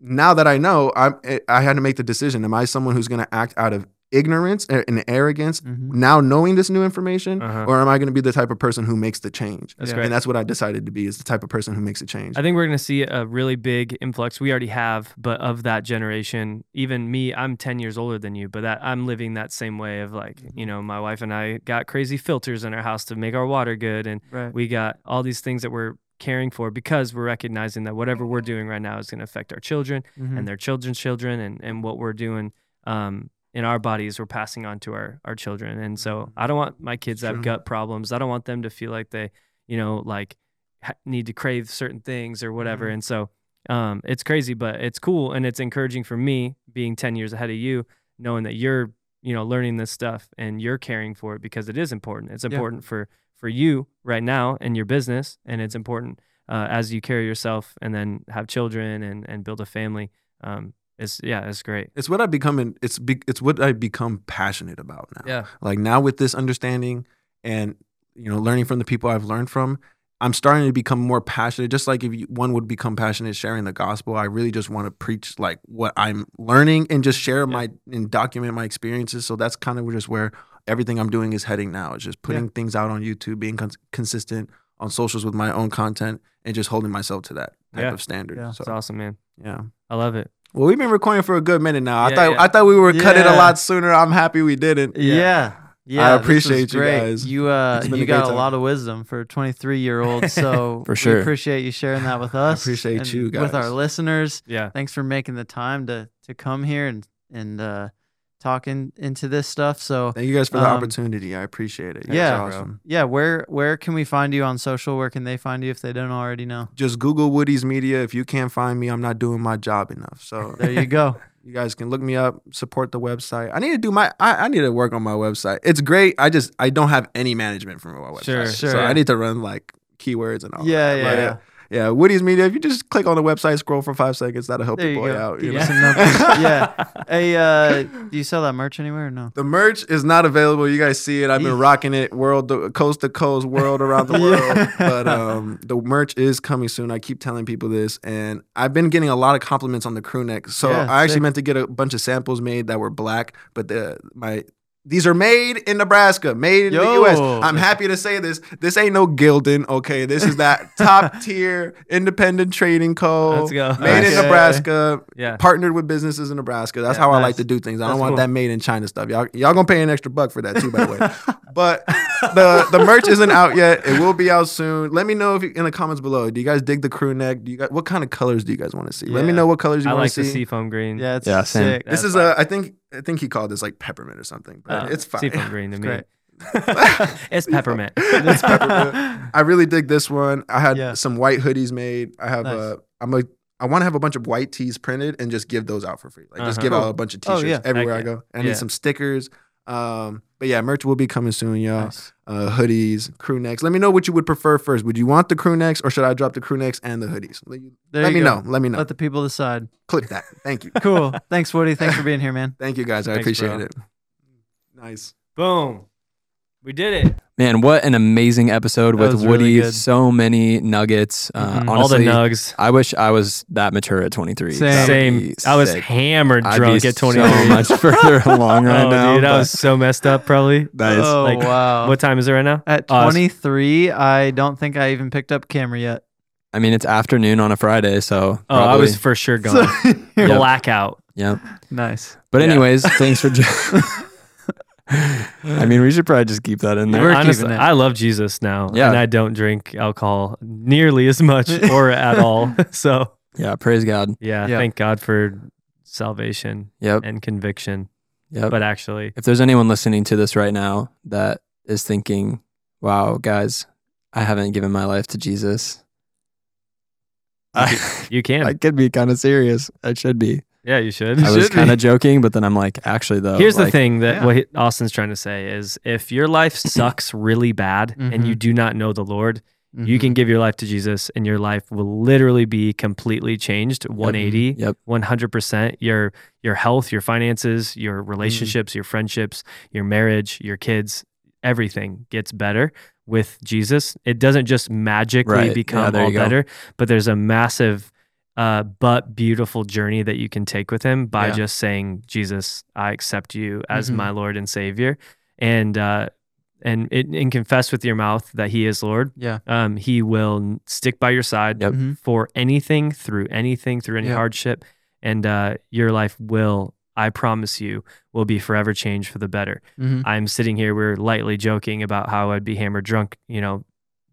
now that I know, I'm I had to make the decision. Am I someone who's going to act out of ignorance and arrogance Mhm. now knowing this new information Uh-huh. or am I going to be the type of person who makes the change? That's Yeah. great. And that's what I decided to be is the type of person who makes a change. I think we're going to see a really big influx. We already have, but of that generation, even me, I'm 10 years older than you, but that I'm living that same way of like, you know, my wife and I got crazy filters in our house to make our water good. And Right. we got all these things that we're caring for because we're recognizing that whatever we're doing right now is going to affect our children Mhm. and their children's children and, and what we're doing um, in our bodies we're passing on to our, our children. And so i don't want my kids to have gut problems. I don't want them to feel like they you know like ha- need to crave certain things or whatever. Mhm. and so um, it's crazy but it's cool and it's encouraging for me being 10 years ahead of you knowing that you're you know learning this stuff and you're caring for it because it is important. It's Yeah. important for for you right now and your business and it's important uh, as you carry yourself and then have children and and build a family um it's yeah it's great it's what I become in, it's be, it's what I become passionate about now. yeah Like now with this understanding and you know learning from the people I've learned from, I'm starting to become more passionate. Just like if you, one would become passionate sharing the gospel, I really just want to preach like what I'm learning and just share my and document my experiences. So that's kind of just where everything I'm doing is heading now. It's just putting things out on YouTube, being cons- consistent on socials with my own content, and just holding myself to that type Yeah. of standard. Yeah. So it's awesome man yeah. i love it Well, we've been recording for a good minute now. I Yeah, thought yeah. I thought we were cut it a lot sooner. I'm happy we didn't. Yeah. Yeah. I appreciate you guys. You uh you a got a lot of wisdom for a 23 year old. So For we sure. appreciate you sharing that with us. appreciate and you With our listeners. yeah Thanks for making the time to to come here and and uh talking into this stuff. So Thank you guys for the Um, opportunity. I appreciate it. Yeah, awesome. yeah, where where can we find you on social? Where can they find you if they don't already know? Just Google Woody's Media. If you can't find me, I'm not doing my job enough. So There you go. you guys can look me up, support the website. I need to do my. I, I need to work on my website. It's great. I just I don't have any management for my website. Sure, sure. So I need to run like keywords and all. yeah, that. yeah, But, yeah. Yeah. Woody's Media. If you just click on the website, scroll for five seconds, that'll help There you boy go. out. You Give know? us some numbers. yeah. Hey, uh, do you sell that merch anywhere or no? The merch is not available. You guys see it. I've been rocking it world coast to coast, world around the world. Yeah. But um, the merch is coming soon. I keep telling people this, and I've been getting a lot of compliments on the crew neck. So Yeah, I actually sick. meant to get a bunch of samples made that were black, but the my these are made in Nebraska, made in the U.S. I'm happy to say this. This ain't no Gildan, okay? This is that top tier independent trading co. Let's go. Made in Nebraska, yeah partnered with businesses in Nebraska. That's Yeah, how I like to do things. I That's don't want cool. that made in China stuff. Y'all, y'all gonna pay an extra buck for that too, by the way. But the the merch isn't out yet. It will be out soon. Let me know if you, in the comments below. Do you guys dig the crew neck? Do you guys what kind of colors do you guys want to see? Let me know what colors you i want like to see. I like the seafoam green Yeah, it's Yeah, same. sick. This That's is a I think I think he called this like peppermint or something, but Uh, it's fine. seafoam green to me great. it's peppermint It's peppermint. I really dig this one. I had Yeah. some white hoodies made. I have Nice. uh I'm like I want to have a bunch of white tees printed and just give those out for free. Like just Uh-huh. give out a bunch of Oh, t-shirts yeah. everywhere I go. I Yeah. need some stickers. Um, but yeah, merch will be coming soon, y'all. Nice. Uh, hoodies, crew necks. Let me know what you would prefer first. Would you want the crew necks or should I drop the crew necks and the hoodies? Let, you- There let you me go. know. Let me know. Let the people decide. Clip that. Thank you. Cool. Thanks, Woody. Thanks for being here, man. Thank you guys. I Thanks, appreciate bro. it. Nice. Boom. We did it. Man, what an amazing episode That with Woody. really. So many nuggets. Uh, Mhm. All the nugs. I wish I was that mature at 23. Same. Same. I was sick. hammered I'd drunk be at 23. So much further along right oh, now. dude, I was so messed up. Probably. Nice. Oh, Like, wow. What time is it right now? At Oh, it's- 23, I don't think I even picked up camera yet. I mean, it's afternoon on a Friday, so Oh, I was for sure gone. Yeah. Blackout. Yep. nice. But Yeah. anyways, thanks for. jo- I mean, we should probably just keep that in there. We're Honestly, it. I love Jesus now, Yeah. and I don't drink alcohol nearly as much or at all. So Yeah, praise God. yeah, Yeah. thank God for salvation Yep. and conviction. Yep. But actually, if there's anyone listening to this right now that is thinking, "Wow, guys, I haven't given my life to Jesus," I, you can. I could be kind of serious. I should be. Yeah, you should. I was kind of joking, but then I'm like, actually, though. Here's the thing that yeah. what Austin's trying to say is if your life sucks really bad and you Mhm. do not know the Lord, you Mhm. can give your life to Jesus and your life will literally be completely changed 180 Yep. 100% your your health your finances your Mm-hmm. relationships your friendships your marriage your kids everything gets better with Jesus it doesn't just magically Right. Become there all go. better but there's a massive uh, but beautiful journey that you can take with him by Yeah. just saying Jesus I accept you as Mhm. my Lord and Savior and uh, and it, and confess with your mouth that He is Lord Yeah. um, he will stick by your side Yep. Mhm. for anything, through anything, through any Yeah. hardship, and uh, your life will, I promise you, will be forever changed for the better. Mhm. I'm sitting here, we're lightly joking about how I'd be hammered drunk, you know,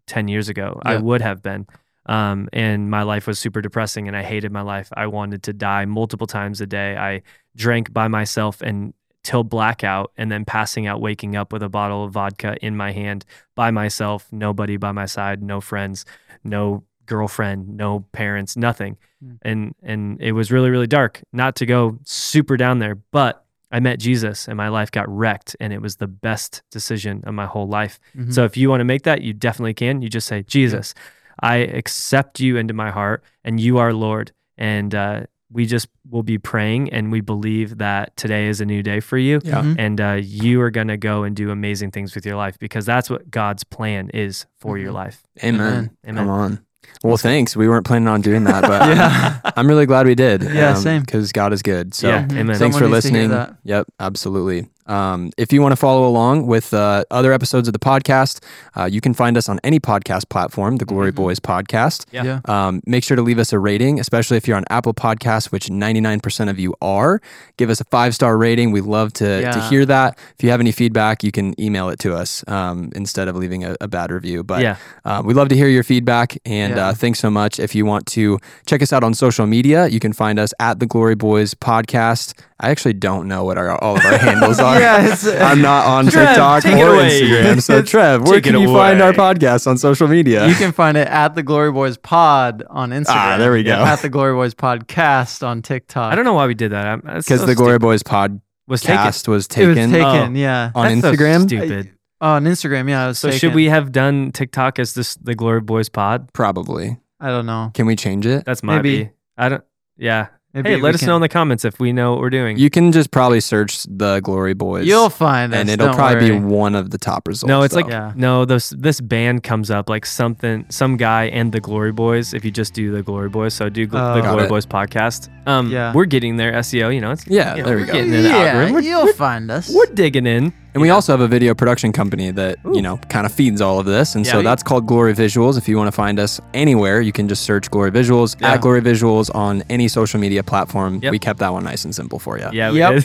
ten years ago. I would have been. Um, and my life was super depressing, and I hated my life. I wanted to die multiple times a day. I drank by myself and till blackout and then passing out waking up with a bottle of vodka in my hand by myself nobody by my side no friends no girlfriend no parents nothing Mm. and and it was really really dark not to go super down there but i met jesus and my life got wrecked and it was the best decision of my whole life Mhm. so if you want to make that you definitely can you just say jesus i accept you into my heart and you are lord and uh, we just will be praying and we believe that today is a new day for you Yeah. Mhm. and uh, you are going to go and do amazing things with your life because that's what God's plan is for your Mhm. life. Amen. Amen. Amen. Come on. Well, thanks. We weren't planning on doing that, but Yeah. I'm really glad we did. Yeah, same. Because God is good. So Yeah, Mhm. amen. thanks for Someone needs to hear listening. Yep, absolutely. Um, if you want to follow along with uh, other episodes of the podcast, uh, you can find us on any podcast platform, the Glory Mhm. Boys Podcast. Yeah. Yeah. Um, make sure to leave us a rating, especially if you're on Apple Podcasts, which 99% of you are. Give us a five star rating. We love to, to hear that. If you have any feedback, you can email it to us um, instead of leaving a, a bad review. But yeah. uh, we love to hear your feedback, and Yeah. uh, thanks so much. If you want to check us out on social media, you can find us at the Glory Boys Podcast. I actually don't know what our all of our handles are. Yeah, it's- I'm not on Trev, TikTok or. Instagram. So Trev, where Take it can you find our podcast on social media? You can find it at the Glory Boys Pod on Instagram. Ah, there we go. At the Glory Boys Podcast on TikTok. I don't know why we did that. Because so the Glory. Boys Pod was taken was taken. It was taken taken, Oh. yeah. on That's so Instagram. stupid. on Instagram, yeah. It was So should we have done TikTok as this the Glory Boys Pod? Probably. I don't know. Can we change it? That's might Maybe. be. I don't. Yeah. Maybe hey, let us can- know in the comments if we know what we're doing. You can just probably search the Glory Boys. You'll find us. and it'll don't probably be one of the top results. no, it's like. Yeah. no. This this band comes up like something, some guy and the Glory Boys. If you just do the Glory Boys, so do gl- Oh. the Glory it. Boys podcast. Um, Yeah. we're getting there. SEO, you know, it's Yeah, you know, there we we're go. Getting in the algorithm. We're, you'll find us. we're digging in. And we also have a video production company that, you know, kind of feeds all of this. And Yeah. so that's called Glory Visuals. If you want to find us anywhere, you can just search Glory Visuals Yeah. at Glory Visuals on any social media platform. Yep. We kept that one nice and simple for you. Yeah, we Yep. did.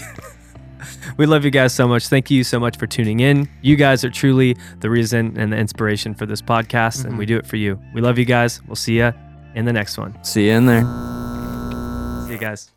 we love you guys so much. Thank you so much for tuning in. You guys are truly the reason and the inspiration for this podcast, and we mm-hmm. do it for you. We love you guys. We'll see you in the next one. See you in there. See you guys.